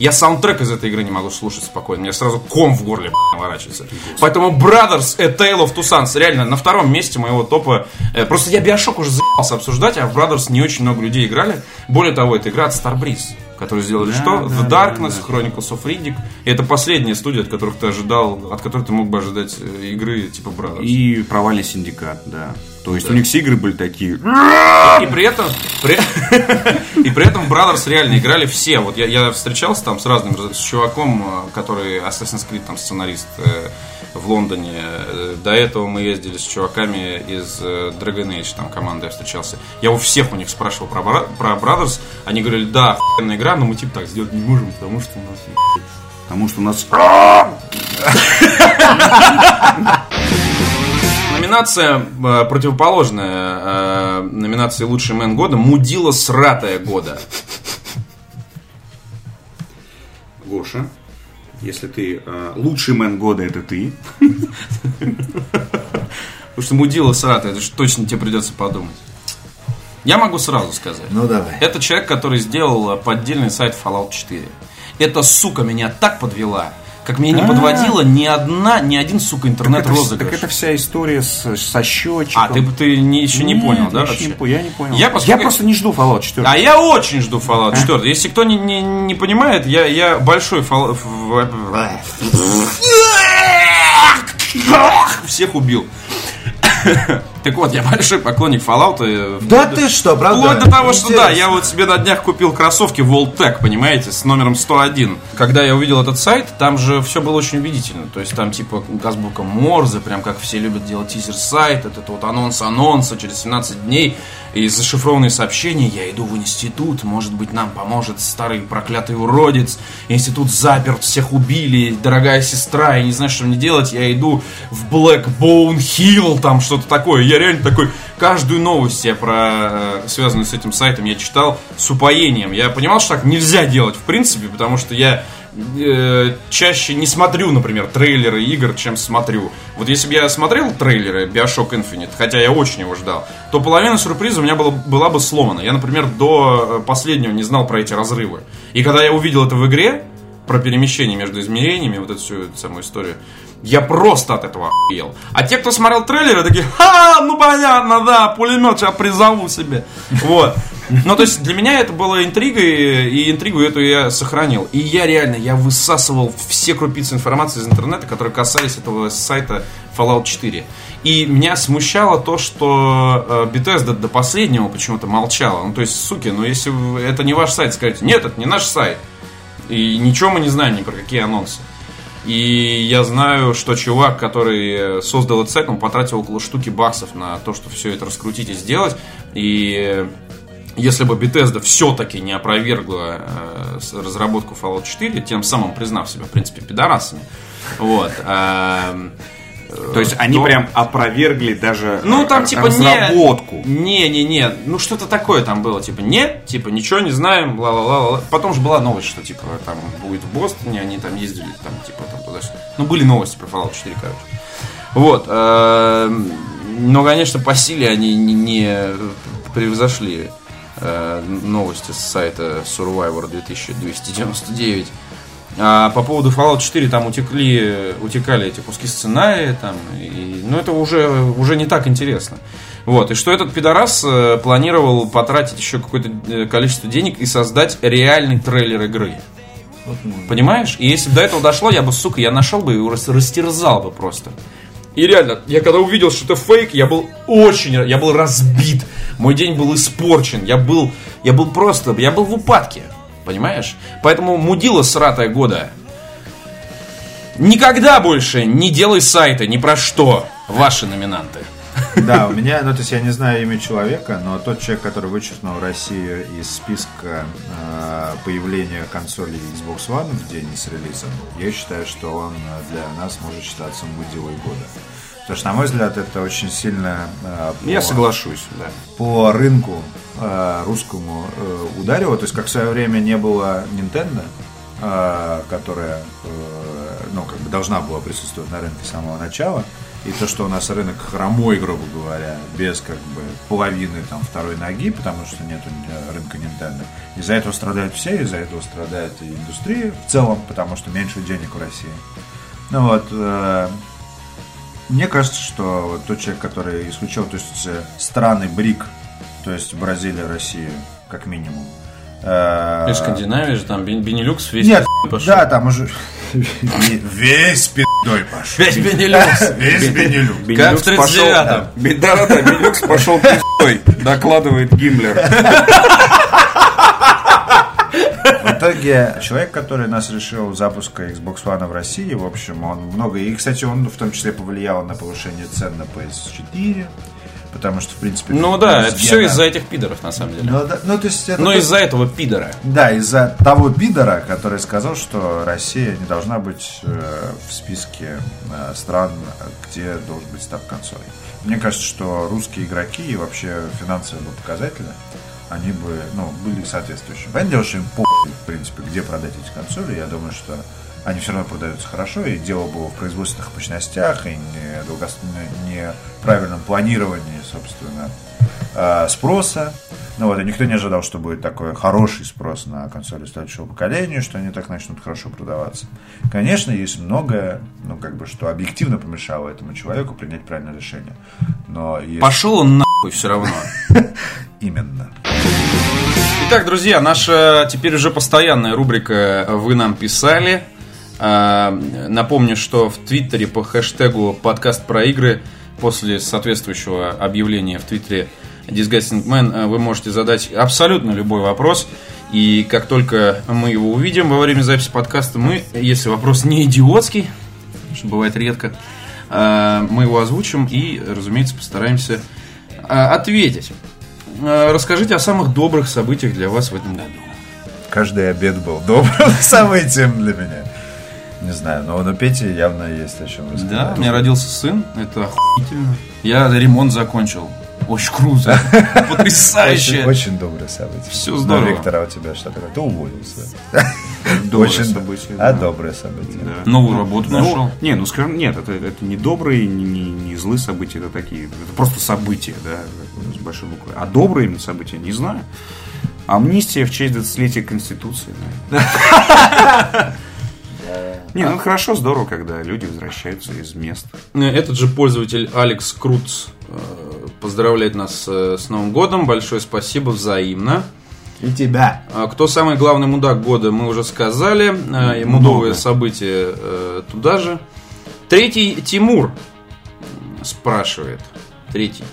A: Я саундтрек из этой игры не могу слушать спокойно, меня сразу ком в горле наворачивается. Поэтому Brothers A Tale of Two Sons, реально, на втором месте моего топа. Э, Просто я Биошок уже заебался обсуждать, а в Brothers не очень много людей играли. Более того, это игра от Starbreeze которые сделали что? The Darkness, Chronicles of Riddick. И это последняя студия, от которых ты ожидал, от которой ты мог бы ожидать э, игры типа Brothers.
C: И провальный синдикат, да. То есть у них все игры были такие.
A: И при этом, при, и при этом Brothers реально играли все. Вот я, я встречался там с разным, с чуваком, э, который Assassin's Creed там сценарист э, в Лондоне. До этого мы ездили с чуваками из э, Dragon Age, там команда я встречался. Я у всех у них спрашивал про, про Brothers. Они говорили, да, охуенная игра, но мы типа так сделать не можем, потому что у нас
C: Потому что у нас...
A: Номинация э, противоположная э, номинации «Лучший мэн года» Мудила сратая года.
C: Гоша, если ты э, лучший мэн года, это ты.
A: Потому что мудила сратая, это же точно тебе придется подумать. Я могу сразу сказать.
B: Ну давай.
A: Это человек, который сделал поддельный сайт Fallout 4. Эта сука меня так подвела, как меня не подводила ни одна, ни один, сука, интернет-розыгрыш.
C: так это вся история со счетчиком.
A: А, ты, ты не- еще не понял, да,
C: я
A: вообще?
C: не по- я не понял.
A: Я,
C: просто не жду Fallout 4.
A: А я очень жду Fallout 4. Если кто не, не, не понимает, я, я большой Fallout... Всех убил. Так вот, я большой поклонник Fallout. и
B: Да ты что, правда?
A: Вплоть до того, что да,
B: Интересно.
A: я вот себе на днях купил кроссовки Voltec, понимаете, с номером 101. Когда я увидел этот сайт, там же все было очень убедительно. То есть там типа азбука Морзе, прям как все любят делать тизер сайт, этот вот анонс анонса через 17 дней и зашифрованные сообщения. Я иду в институт, может быть нам поможет старый проклятый уродец. Институт заперт, всех убили, дорогая сестра, я не знаю, что мне делать. Я иду в Blackbone Hill, там что-то такое. Я реально такой, каждую новость я про, э, связанную с этим сайтом, я читал с упоением. Я понимал, что так нельзя делать, в принципе, потому что я э, чаще не смотрю, например, трейлеры игр, чем смотрю. Вот если бы я смотрел трейлеры Bioshock Infinite, хотя я очень его ждал, то половина сюрприза у меня была, была бы сломана. Я, например, до э, последнего не знал про эти разрывы. И когда я увидел это в игре, про перемещение между измерениями, вот эту всю эту самую историю, я просто от этого охуел. А те, кто смотрел трейлеры, такие, ха, ну понятно, да, пулемет сейчас призову себе. Вот. Ну, то есть, для меня это было интригой, и интригу эту я сохранил. И я реально, я высасывал все крупицы информации из интернета, которые касались этого сайта Fallout 4. И меня смущало то, что э, Bethesda до последнего почему-то молчала. Ну, то есть, суки, ну, если это не ваш сайт, скажите, нет, это не наш сайт. И ничего мы не знаем ни про какие анонсы. И я знаю, что чувак, который э, создал этот сайт, он потратил около штуки баксов на то, что все это раскрутить и сделать. И если бы Bethesda все-таки не опровергла э, разработку Fallout 4, тем самым признав себя, в принципе, пидорасами, вот, эм,
C: То есть они
A: то-
C: прям опровергли даже
A: ну, там,
C: р-
A: типа,
C: разработку.
A: Не, не, не. Ну, что-то такое там было. Типа, нет, типа, ничего не знаем, ла-ла-ла. Потом же была новость, что, типа, там будет в Бостоне, они там ездили, там, типа, там туда Ну, были новости про Fallout 4, короче. Вот. э, Но, конечно, по силе они не- не превзошли э, новости с сайта Survivor 2299. А по поводу Fallout 4 там утекли, утекали эти куски сценария, там, и, ну это уже, уже не так интересно. Вот, и что этот пидорас э, планировал потратить еще какое-то э, количество денег и создать реальный трейлер игры. Понимаешь? И если бы до этого дошло, я бы, сука, я нашел бы и растерзал бы просто. И реально, я когда увидел, что это фейк, я был очень, я был разбит. Мой день был испорчен. Я был, я был просто, я был в упадке. Понимаешь? Поэтому мудила сратая года. Никогда больше не делай сайты ни про что. Ваши номинанты.
B: Да, у меня, ну то есть я не знаю имя человека, но тот человек, который вычеркнул Россию из списка э, появления консолей Xbox One в день с релизом, я считаю, что он э, для нас может считаться мудилой года. Потому что, на мой взгляд, это очень сильно э, по-
C: Я соглашусь, да.
B: по рынку э, русскому э, ударило. То есть, как в свое время не было Nintendo, э, которая э, ну, как бы должна была присутствовать на рынке с самого начала. И то, что у нас рынок хромой, грубо говоря, без как бы половины там второй ноги, потому что нет рынка Nintendo. Из-за этого страдают все, из-за этого страдает и индустрия в целом, потому что меньше денег в России. Ну вот, э, мне кажется, что вот тот человек, который исключил, то есть э, страны БРИК, то есть Бразилия, Россия, как минимум. э,
A: И Скандинавия же там, Бен- Бенилюкс весь
B: Нет,
A: пошел.
B: да, там уже весь пи***й пошел.
A: Весь Бенилюкс.
B: Весь Бенилюк.
A: Как в 39-м.
C: Бе- Да, да, да, Бенилюкс пошел пи***й, докладывает Гиммлер.
B: В итоге человек, который нас решил запуска Xbox One в России, в общем, он много... И, кстати, он в том числе повлиял на повышение цен на PS4, потому что, в принципе...
A: Ну да, это все из-за этих пидоров, на самом деле.
B: Ну, да, ну, то есть это...
A: Но
B: то-
A: из-за этого пидора.
B: Да, из-за того пидора, который сказал, что Россия не должна быть э, в списке э, стран, где должен быть стаб консолей. Мне кажется, что русские игроки и вообще финансовые показатели, они бы, ну, были соответствующими. Понятное дело, что им по в принципе, где продать эти консоли. Я думаю, что они все равно продаются хорошо, и дело было в производственных мощностях, и не неправильном планировании, собственно, э, спроса. Ну вот, и никто не ожидал, что будет такой хороший спрос на консоли следующего поколения, что они так начнут хорошо продаваться. Конечно, есть многое, ну, как бы, что объективно помешало этому человеку принять правильное решение. Но есть
A: Пошел он нахуй все равно.
B: именно.
A: Итак, друзья, наша теперь уже постоянная рубрика «Вы нам писали». А, Напомню, что в Твиттере по хэштегу «Подкаст про игры» после соответствующего объявления в Твиттере Disgusting Man э, вы можете задать абсолютно любой вопрос. И как только мы его увидим во время записи подкаста, мы, если вопрос не идиотский, что бывает редко, э, мы его озвучим и, разумеется, постараемся ответить. Э, Расскажите о самых добрых событиях для вас в этом году.
B: Каждый обед был добрым событием для меня. Не знаю, но на Пети явно есть о чем рассказать.
A: Да, у меня родился сын, это охуительно. Я ремонт закончил. Очень круто.
B: Очень,
A: Потрясающе.
B: очень доброе событие.
A: Всё здорово.
B: Но, Виктор, а у тебя что такое? Ты уволился.
C: Доброе
B: очень
C: событие,
B: А
C: да.
B: доброе событие.
C: Да.
A: Новую работу
C: Ну,
A: нашел.
C: не, ну скажем, нет, это, это не добрые, не, не, не злые события, это такие, это просто события, да, с большой буквы. А добрые именно события, не знаю. Амнистия в честь 20-летия Конституции. да. Не, ну хорошо, здорово, когда люди возвращаются из мест.
A: Этот же пользователь Алекс Круц э, поздравляет нас э, с Новым годом. Большое спасибо взаимно.
B: И тебя.
A: А Кто самый главный мудак года, мы уже сказали. Ему
C: Много.
A: новые события э, туда же. Третий Тимур спрашивает. Третий.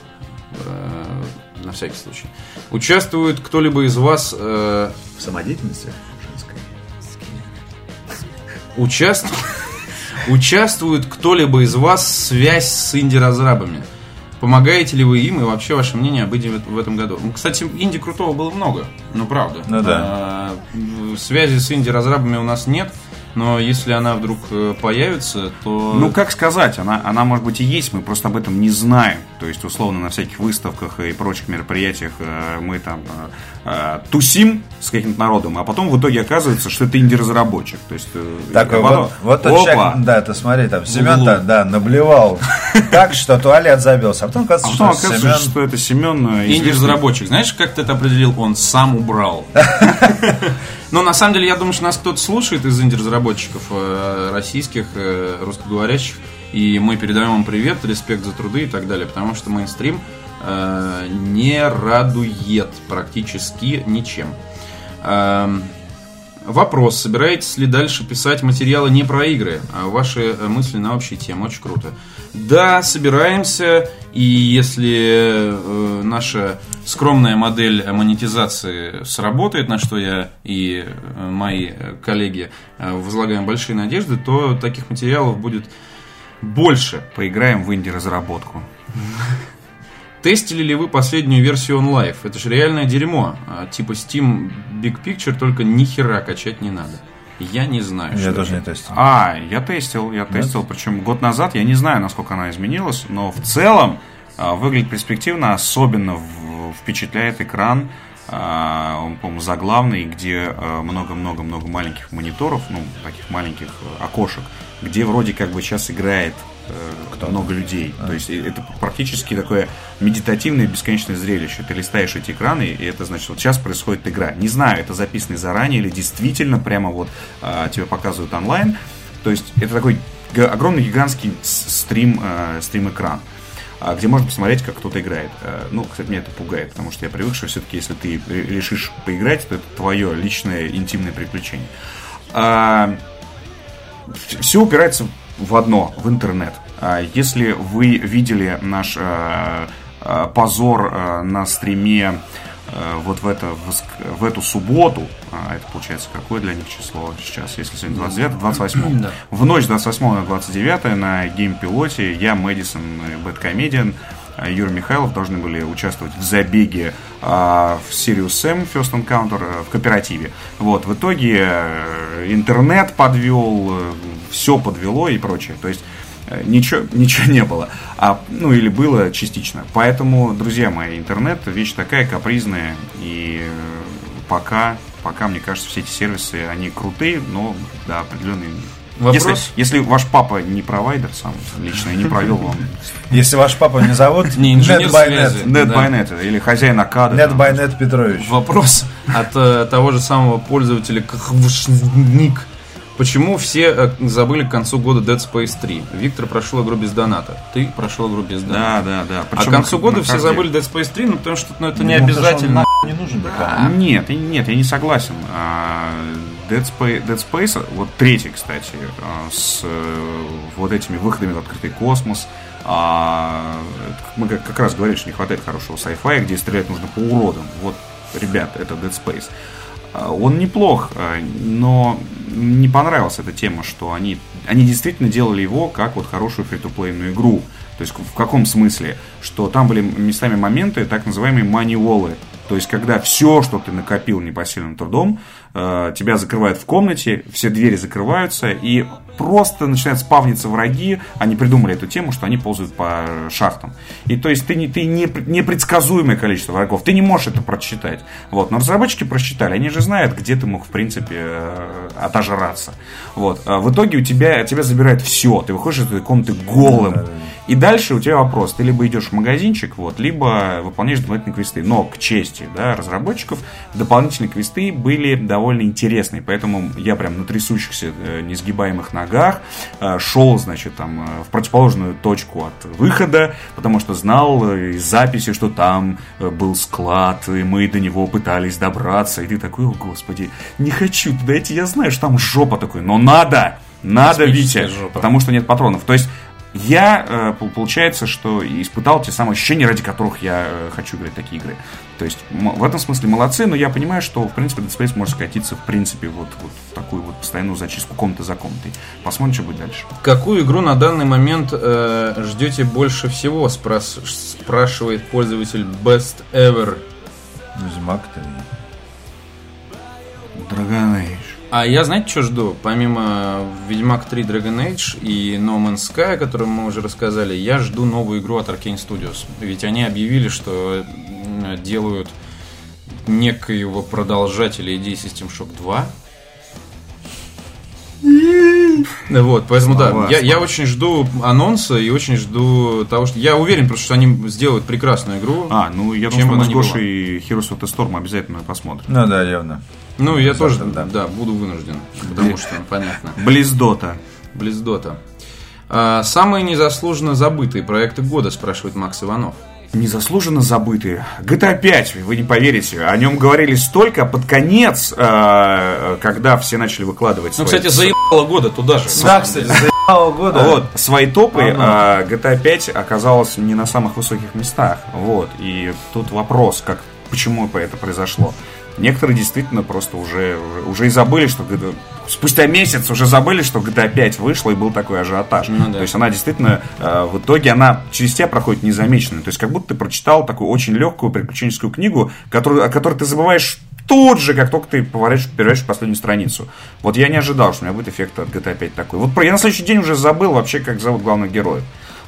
A: э, На всякий случай. Участвует кто-либо из вас э,
B: В самодеятельности женской.
A: Участвует, участвует кто-либо из вас связь с инди-разрабами? Помогаете ли вы им и вообще ваше мнение об инди в этом году? Ну, Кстати, инди крутого было много, ну правда.
B: Ну да.
A: А, связи с инди-разрабами у нас нет. Но если она вдруг э, появится, то...
C: Ну, как сказать, она, она может быть и есть, мы просто об этом не знаем. То есть, условно, на всяких выставках и прочих мероприятиях э, мы там э, тусим с каким-то народом, а потом в итоге оказывается, что это инди-разработчик. То есть,
B: Так, вот,
C: потом-
B: вот тот человек, да, ты смотри, там, Семен,
A: углу.
B: да, наблевал так, что туалет забился. А потом
C: А
B: оказывается,
C: потом
B: что
C: оказывается,
B: Семен...
C: что это Семен
A: Инди-разработчик. Знаешь, как ты это определил? Он сам убрал. Но на самом деле, я думаю, что нас кто-то слушает из инди-разработчиков э, российских, э, русскоговорящих. И мы передаем им привет, респект за труды и так далее. Потому что мейнстрим э, не радует практически ничем. Эм, Вопрос. Собираетесь ли дальше писать материалы не про игры, а ваши э, мысли на общие темы? Очень круто. Да, собираемся. И если э, наша скромная модель монетизации сработает, на что я и э, мои э, коллеги э, возлагаем большие надежды, то таких материалов будет больше.
C: Поиграем в инди-разработку.
A: Тестили ли вы последнюю версию OnLive? Это же реальное дерьмо. А, Типа Steam Big Picture, только ни хера качать не надо. Я не знаю.
B: Я тоже
A: это.
B: не тестил.
C: А, я тестил, я тестил, причем год назад, я не знаю, насколько она изменилась, но в целом а, выглядит перспективно, особенно в- впечатляет экран, а, он, по-моему, заглавный, где а, много-много-много маленьких мониторов, ну, таких маленьких э, окошек, где вроде как бы сейчас играет э, много людей. То есть это практически такое медитативное бесконечное зрелище. Ты листаешь эти экраны, и это значит, вот сейчас происходит игра. Не знаю, это записано заранее или действительно прямо вот а, тебе показывают онлайн. То есть это такой огромный гигантский стрим, э, стрим-экран а, где можно посмотреть, как кто-то играет. Э, Ну, кстати, меня это пугает, потому что я привык, что все-таки, если ты ре- решишь поиграть, то это твое личное интимное приключение. Все упирается в одно, в интернет. А, Если вы видели наш э, э, позор э, на стриме вот в, это, в эту субботу, а, это получается какое для них число сейчас, если сегодня 29 28
A: Да.
C: в ночь с 28 на 29 на геймпилоте я, Мэдисон, и Бэткомедиан, Юра Михайлов должны были участвовать в забеге а, в Sirius Sam First Encounter э, в кооперативе. Вот, в итоге э, интернет подвел, все подвело и прочее. То есть э, ничего, ничего не было. А, ну или было частично. Поэтому, друзья мои, интернет вещь такая капризная и э, пока, пока, мне кажется, все эти сервисы, они крутые, но да, определенные
A: Вопрос?
C: если, если ваш папа не провайдер сам лично и не провел вам
B: Если ваш папа не зовут
A: Не инженер связи.
C: NetByNet или хозяин Акада. там,
B: NetByNet Петрович.
A: Вопрос от э, того же самого пользователя Кахвшник. Почему все э, забыли к концу года Dead Space 3? Виктор прошел игру без доната. Ты прошел игру без доната.
C: Да, да, да.
A: А
C: Причем
A: к концу года все забыли Dead Space 3, ну потому что ну, это не
B: Ну, он
A: обязательно.
B: не нужен никому.
C: Нет, нет, я не согласен. Dead Space, Dead Space, вот третий, кстати, а, с э, вот этими выходами в открытый космос. а, Мы как, раз говорили, что не хватает хорошего sci-fi, где стрелять нужно по уродам. Вот, ребят, это Dead Space. А, Он неплох, но не понравилась эта тема, что они, они действительно делали его как вот хорошую фри-то-плейную игру. То есть в каком смысле? Что там были местами моменты, так называемые money То есть, когда все, что ты накопил непосильным трудом, тебя закрывают в комнате, все двери закрываются, и просто начинают спавниться враги. Они придумали эту тему, что они ползают по шахтам. И то есть, ты, не, ты не, непредсказуемое количество врагов, ты не можешь это просчитать. Вот. Но разработчики просчитали, они же знают, где ты мог, в принципе, э, отожраться. Вот. А в итоге у тебя, тебя забирает все, ты выходишь из этой комнаты голым. И дальше у тебя вопрос. Ты либо идешь в магазинчик, вот, либо выполняешь дополнительные квесты. Но, к чести да, разработчиков, дополнительные квесты были довольно интересные. Поэтому я прям на трясущихся, э, несгибаемых ногах э, шел, значит, там, э, в противоположную точку от выхода, потому что знал из записи, что там был склад, и мы до него пытались добраться. И ты такой, о, господи, не хочу туда идти, я знаю, что там жопа такой, но надо! Надо, Витя,
A: жопа.
C: потому что нет патронов. То есть я, э, пол- получается, что испытал те самые ощущения, ради которых я э, хочу играть в такие игры. То есть в этом смысле молодцы, но я понимаю, что, в принципе, Dead Space может скатиться, в принципе, вот, вот в такую вот постоянную зачистку комнаты за комнатой. Посмотрим, что будет дальше.
A: Какую игру на данный момент э, ждете больше всего? Спрос- спрашивает пользователь Best Ever.
B: Ведьмак 3.
C: Dragon Age.
A: А я, знаете, что жду? Помимо Ведьмак 3 Dragon Age и No Man's Sky, о котором мы уже рассказали, я жду новую игру от Arkane Studios. Ведь они объявили, что делают некоего продолжателя идеи System Shock 2. Вот, поэтому
C: Слова,
A: да, я, я очень жду анонса и очень жду того, что... Я уверен, просто что они сделают прекрасную игру.
C: А, ну я думаю, что мы с. Гошей Heroes of the Storm обязательно посмотрим.
B: Ну да, явно.
A: Ну, я тоже,
B: да.
A: да, буду вынужден, потому что, понятно.
C: Близдота.
A: Близдота. А, самые незаслуженно забытые проекты года, спрашивает Макс Иванов.
C: Незаслуженно забытые. GTA 5, вы не поверите. О нем говорили столько, а под конец, э, когда все начали выкладывать
A: Ну,
C: свои,
A: кстати, заебало года туда же.
B: Да, кстати, заебало года.
C: вот, свои топы, а GTA 5 оказалась не на самых высоких местах. Вот. И тут вопрос, как, почему это произошло. Некоторые действительно просто уже, уже и забыли, что GTA спустя месяц уже забыли, что GTA 5 вышла и был такой ажиотаж.
A: Ну да.
C: То есть она действительно э, в итоге она через тебя проходит незамеченной. То есть как будто ты прочитал такую очень легкую приключенческую книгу, которую, о которой ты забываешь тут же, как только ты поворачиваешь, переворачиваешь последнюю страницу. Вот я не ожидал, что у меня будет эффект от GTA 5 такой. Вот я на следующий день уже забыл вообще, как зовут главных героев.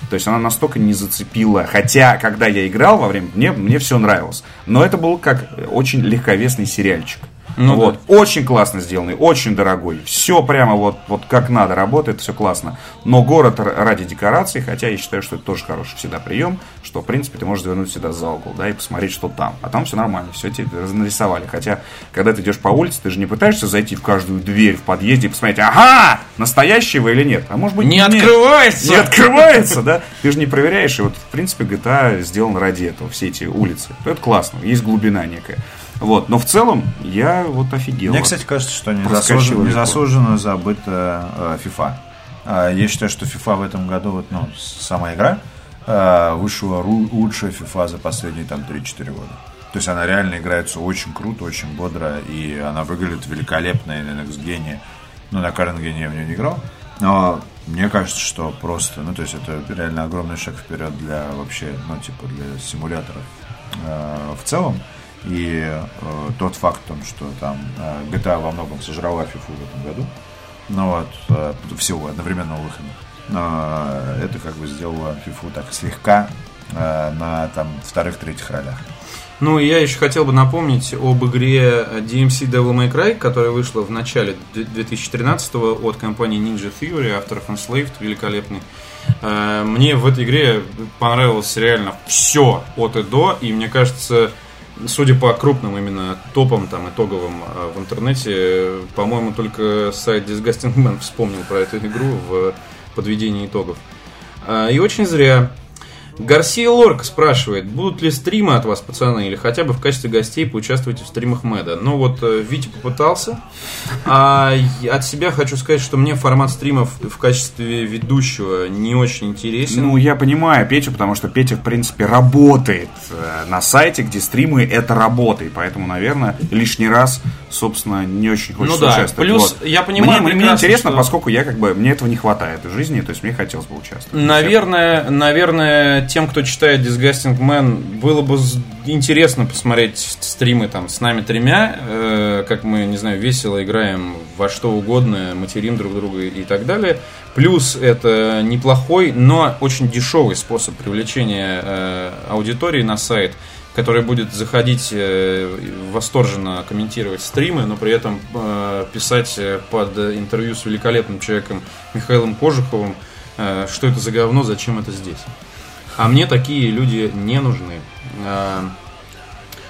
C: То есть она настолько не зацепила. Хотя, когда я играл во время, мне, мне все нравилось. Но это был как очень легковесный сериальчик.
A: Ну
C: вот. Очень классно сделанный, очень дорогой. Все прямо вот, вот как надо работает, все классно. Но город ради декораций, хотя я считаю, что это тоже хороший всегда прием, что, в принципе, ты можешь завернуть всегда за угол, да, и посмотреть, что там. А там все нормально, все тебе нарисовали. Хотя, когда ты идешь по улице, ты же не пытаешься зайти в каждую дверь в подъезде и посмотреть, ага, настоящий вы или нет. А может быть,
A: Не
C: нет.
A: открывается!
C: Не открывается, да? Ты же не проверяешь. И вот, в принципе, GTA сделан ради этого, все эти улицы. Это классно, есть глубина некая. Вот, но в целом я вот офигел.
B: Мне, кстати, кажется, что незаслуженно, незаслуженно забыта э, FIFA. А, Я считаю, что FIFA в этом году, вот, ну, сама игра, э, вышла лучшая FIFA за последние там 3-4 года. То есть она реально играется очень круто, очень бодро, и она выглядит великолепно и на Next Gen. Ну, на Gen я в нее не играл. Но мне кажется, что просто, ну, то есть это реально огромный шаг вперед для вообще, ну, типа, для симуляторов э, в целом. И э, тот факт, том, что там э, GTA во многом сожрала FIFA в этом году, ну вот, э, всего одновременного выхода, это как бы сделало FIFA так слегка э, на там вторых-третьих ролях.
A: Ну, я еще хотел бы напомнить об игре DMC Devil May Cry, которая вышла в начале 2013 от компании Ninja Theory, авторов Enslaved, великолепный. Э, Мне в этой игре понравилось реально все от и до, и мне кажется, судя по крупным именно топам там итоговым э, в интернете, по-моему, только сайт Disgusting Man вспомнил про эту игру в подведении итогов. А, И очень зря. Гарсия Лорк спрашивает, будут ли стримы от вас, пацаны, или хотя бы в качестве гостей поучаствуйте в стримах Мэда. Ну вот, э, Витя попытался. А от себя хочу сказать, что мне формат стримов в качестве ведущего не очень интересен.
C: Ну, я понимаю Петю, потому что Петя, в принципе, работает э, на сайте, где стримы это работа. И поэтому, наверное, лишний раз, собственно, не очень хочется
A: Ну да,
C: участвовать.
A: плюс
C: Вот.
A: я понимаю
C: Мне, мне интересно,
A: что-
C: поскольку я как бы мне этого не хватает в жизни, то есть мне хотелось бы участвовать.
A: Наверное, наверное, тем, кто читает Disgusting Man, было бы интересно посмотреть стримы там с нами тремя, э, как мы, не знаю, весело играем во что угодно, материм друг друга и так далее. Плюс это неплохой, но очень дешевый способ привлечения э, аудитории на сайт, который будет заходить э, восторженно комментировать стримы, но при этом э, писать э, под интервью с великолепным человеком Михаилом Кожуховым, что это за говно, зачем это здесь. А мне такие люди не нужны.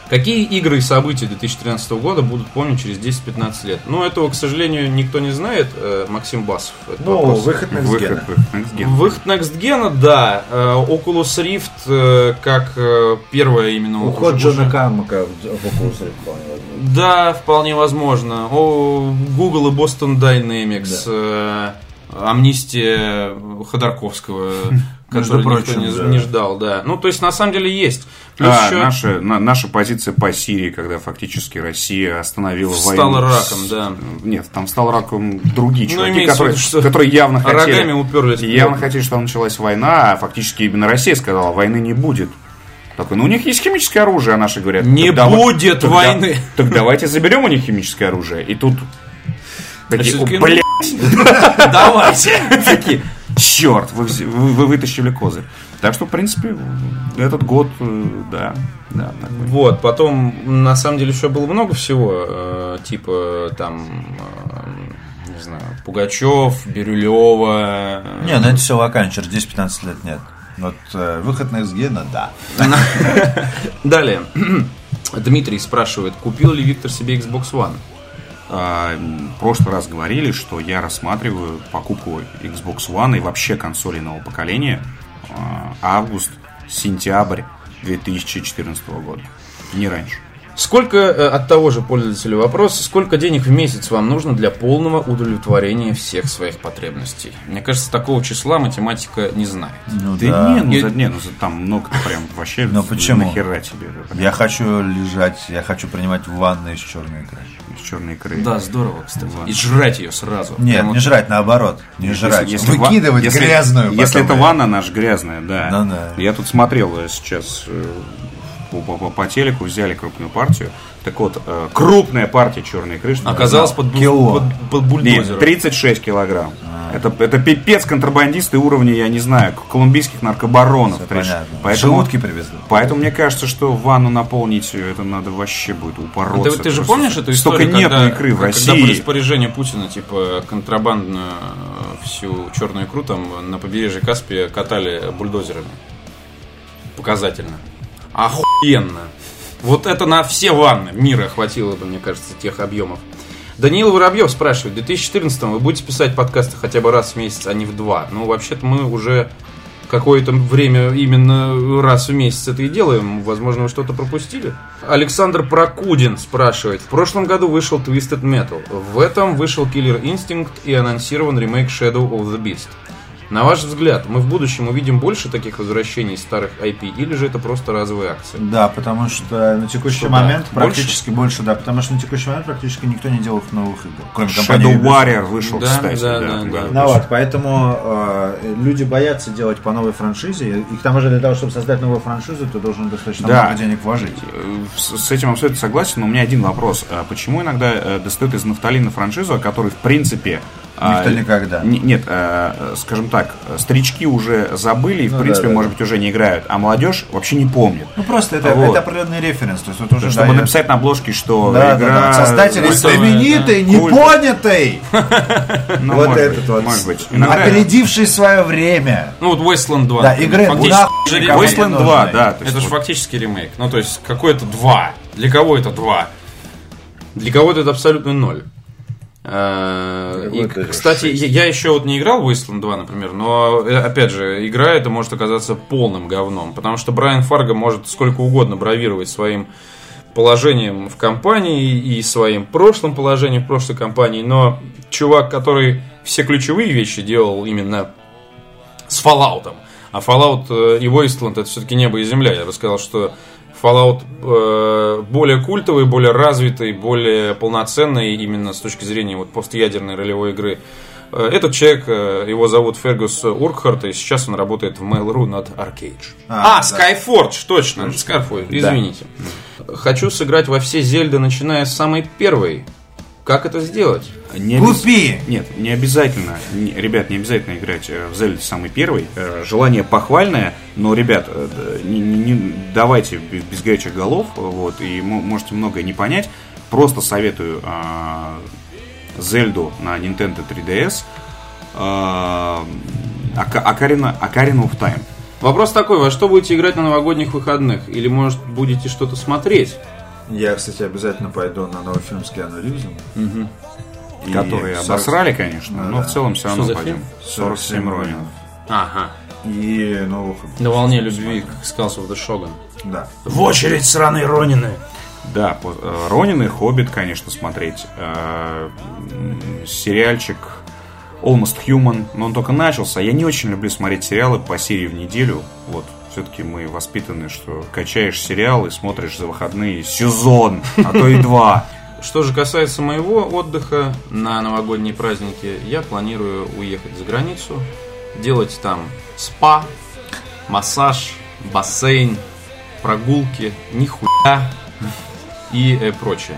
A: Какие игры и события 2013 года будут помнить через 10-15 лет? Ну, этого, к сожалению, никто не знает, э, Максим Басов.
B: Ну,
A: вопрос.
B: выход
C: Next Gen.
A: Выход Next Gen, да. Э, Oculus Rift э, как первая именно
B: Уход
A: уже-
B: Джона Кармака в Oculus Rift вполне возможно.
A: Да, вполне возможно. О, Google и Boston Dynamics, э, амнистия Ходорковского, который никто
B: прочим,
A: не,
B: да.
A: не ждал, да. Ну, то есть, на самом деле, есть. Плюс
C: А,
A: еще
C: наша, на- наша позиция по Сирии, когда фактически Россия остановила
A: Стала
C: войну.
A: раком,
C: с-
A: да.
C: Нет, там стал раком другие
A: Ну,
C: чуваки,
A: в
C: которые,
A: виду, что
C: которые явно хотели...
A: рогами уперлись.
C: Явно хотели, чтобы началась война, а фактически именно Россия сказала, войны не будет. Такой, ну у них есть химическое оружие, а наши говорят.
A: Не
C: «Так давай-
A: будет
C: так да-
A: войны».
C: Так давайте заберем у них химическое оружие. И тут Такие, «О,
A: ну,
C: блядь,
A: Давайте.
C: такие, черт, вы, вы- вы вытащили козырь. Так что, в принципе, этот год, э, да, да, такой.
A: Вот, потом, на самом деле, еще было много всего, э, типа, там, э, не знаю, Пугачев, Бирюлева.
B: Не, ну это все локально, через 10-15 лет нет. Вот э, выход на ну да.
A: Далее. Дмитрий спрашивает, купил ли Виктор себе Xbox One?
C: А, прошлый раз говорили, что я рассматриваю покупку Xbox One и вообще консолей нового поколения а, август-сентябрь 2014 года. Не раньше.
A: Сколько, э, от того же пользователя вопрос, сколько денег в месяц вам нужно для полного удовлетворения всех своих потребностей? Мне кажется, такого числа математика не знает.
B: Ну
C: Да,
B: да.
C: не, ну,
A: Я-
C: за- не, ну за- там много прям вообще
B: Ну, почему?
C: нахера тебе
B: Я хочу лежать, я хочу принимать ванны из черной икры.
C: из черной икры.
A: Да, здорово, кстати. И жрать ее сразу.
B: Нет,
A: Прям
B: не
A: вот-
B: жрать, наоборот. Не жрать.
C: ва-
B: Выкидывать
C: если-
B: грязную.
C: Если
B: потом.
C: это ванна наша грязная, да.
B: Ну да.
C: Я тут смотрел э, сейчас э, по, по- по- по телеку, взяли крупную партию. Так вот, э, крупная партия черной крыши.
A: Оказалось под,
B: Кило.
A: под, под бульдозером.
C: Нет, 36 килограмм. Это, это пипец контрабандисты уровня, я не знаю, колумбийских наркобаронов. Поэтому,
B: Желудки привезли.
C: поэтому мне кажется, что ванну наполнить, э, это надо вообще будет упороться.
A: Ты, ты же
C: просто.
A: помнишь эту
C: Столько
A: историю,
C: нет
A: когда,
C: икры в
A: когда
C: России.
A: по распоряжению Путина, типа, контрабандную э, всю черную икру там на побережье Каспия катали бульдозерами? Показательно. Охуенно. Вот это на все ванны мира хватило бы, мне кажется, тех объемов. Даниил Воробьев спрашивает, в 2014 вы будете писать подкасты хотя бы раз в месяц, а не в два? Ну, вообще-то мы уже какое-то время именно раз в месяц это и делаем. Возможно, вы что-то пропустили. Александр Прокудин спрашивает. В прошлом году вышел Twisted Metal. В этом вышел Killer Instinct и анонсирован ремейк Shadow of the Beast. На ваш взгляд, мы в будущем увидим больше таких возвращений старых IP, или же это просто разовые акции?
B: Да, потому что на текущий
A: Что, да?
B: момент
A: Больше?
B: практически больше, да, потому что на текущий момент практически никто не делает новых игр, кроме
C: Shadow. Warrior вышел,
A: Да,
C: кстати.
A: да,
C: да,
A: да,
C: да.
A: да.
B: Ну вот, поэтому э, люди боятся делать по новой франшизе, и к тому же для того, чтобы создать новую франшизу, ты должен достаточно
C: Да.
B: много денег вложить.
C: Э, С с этим абсолютно согласен, но у меня один вопрос. А Почему иногда э, достают из нафталина франшизу, о которой, в принципе... а,
B: Никто никогда.
C: не- Нет, э, скажем так, старички уже забыли и, в
B: Ну
C: принципе,
B: да, да,
C: может
B: да.
C: быть, уже не играют, а молодежь вообще не помнит.
B: Ну просто это,
C: Вот.
B: это определенный референс, то есть вот уже
C: Чтобы
B: дает-
C: написать на обложке, что
B: Да,
C: игра...
B: да, да. Создатели
A: культовая,
B: знаменитой,
C: да.
B: непонятой,
C: Ну,
B: вот
C: может
B: этот
C: быть,
B: вот,
C: Может быть. Иногда-
B: опередивший свое время.
A: Ну вот Wasteland 2.
B: Да, игры
C: Wasteland
B: нужны.
C: 2, да. то есть
A: Это же фактически ремейк. Ну, то есть, какой-то 2. Для кого это 2? Для кого-то это абсолютно ноль. Э, И, кстати, я, еще вот не играл в Wasteland 2, например, но, э, опять же, игра это может оказаться полным говном, потому что Брайан Фарго может сколько угодно бравировать своим положением в компании и своим прошлым положением в прошлой компании, но чувак, который все ключевые вещи делал именно с Fallout. А Fallout э, и Wasteland это все-таки небо и земля. Я бы сказал, что Fallout э, более культовый, более развитый, более полноценный именно с точки зрения вот постядерной ролевой игры. Э, Этот человек, э, его зовут Фергус Уркхарт, и сейчас он работает в Mail.ru над Arcade.
B: А,
A: А, Skyforge, точно, Skyforge, извините. Хочу сыграть во все Зельды, начиная с самой первой. Как это сделать?
C: Не
B: Купи!
C: Нет, не обязательно, не- ребят, не обязательно играть э, в Зельде самый первый. Э, Желание похвальное, но, ребят, э, не, не- давайте без, горячих голов, вот, и мо- можете многое не понять. Просто советую а, Зельду на Nintendo 3DS. а, Ока- Ocarina, Ocarina of Time.
A: Вопрос такой, во что будете играть на новогодних выходных? Или, может, будете что-то смотреть?
B: Я, кстати, обязательно пойду на новый фильм с Киану Ривзом. И
C: Которые
B: 40
C: обосрали, конечно,
B: Да,
C: но
B: да.
C: в целом все равно пойдем.
A: фильм?
C: 47 Ронинов.
A: Ага.
B: И новых...
A: На волне любви к Skulls of the Shogun.
B: Да.
D: В очередь сраные Ронины.
C: Да, по- э, Ронин и Хоббит, конечно, смотреть. Э, Сериальчик Almost Human, но он только начался. Я не очень люблю смотреть сериалы по серии в неделю. Вот, все-таки мы воспитаны, что качаешь сериал и смотришь за выходные сезон, а то и два.
A: Что же касается моего отдыха на новогодние праздники, я планирую уехать за границу, делать там спа, массаж, бассейн, прогулки, нихуя и э, прочее.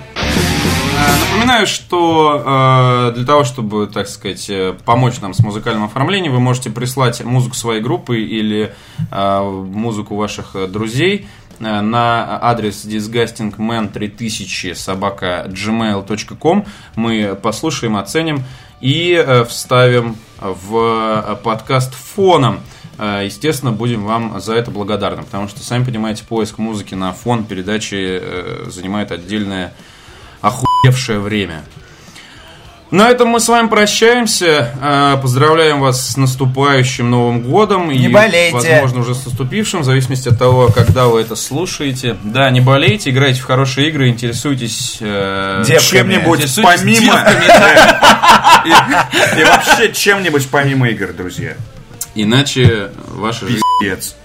A: Напоминаю, что э, для того, чтобы, так сказать, э, помочь нам с музыкальным оформлением, вы можете прислать музыку своей группы или э, музыку ваших друзей на адрес disgustingman3000 собака gmail.com. Мы послушаем, оценим и вставим в подкаст фоном. Естественно, будем вам за это благодарны, потому что, сами понимаете, поиск музыки на фон передачи занимает отдельное охуевшее время. На этом мы с вами прощаемся. Э, Поздравляем вас с наступающим Новым годом.
B: Не
A: и,
B: болейте.
A: Возможно, уже с наступившим, в зависимости от того, когда вы это слушаете. Да, не болейте, играйте в хорошие игры, интересуйтесь э.
C: Чем-нибудь помимо... И вообще чем-нибудь помимо игр, друзья.
A: Иначе ваша жизнь...
C: Пиздец.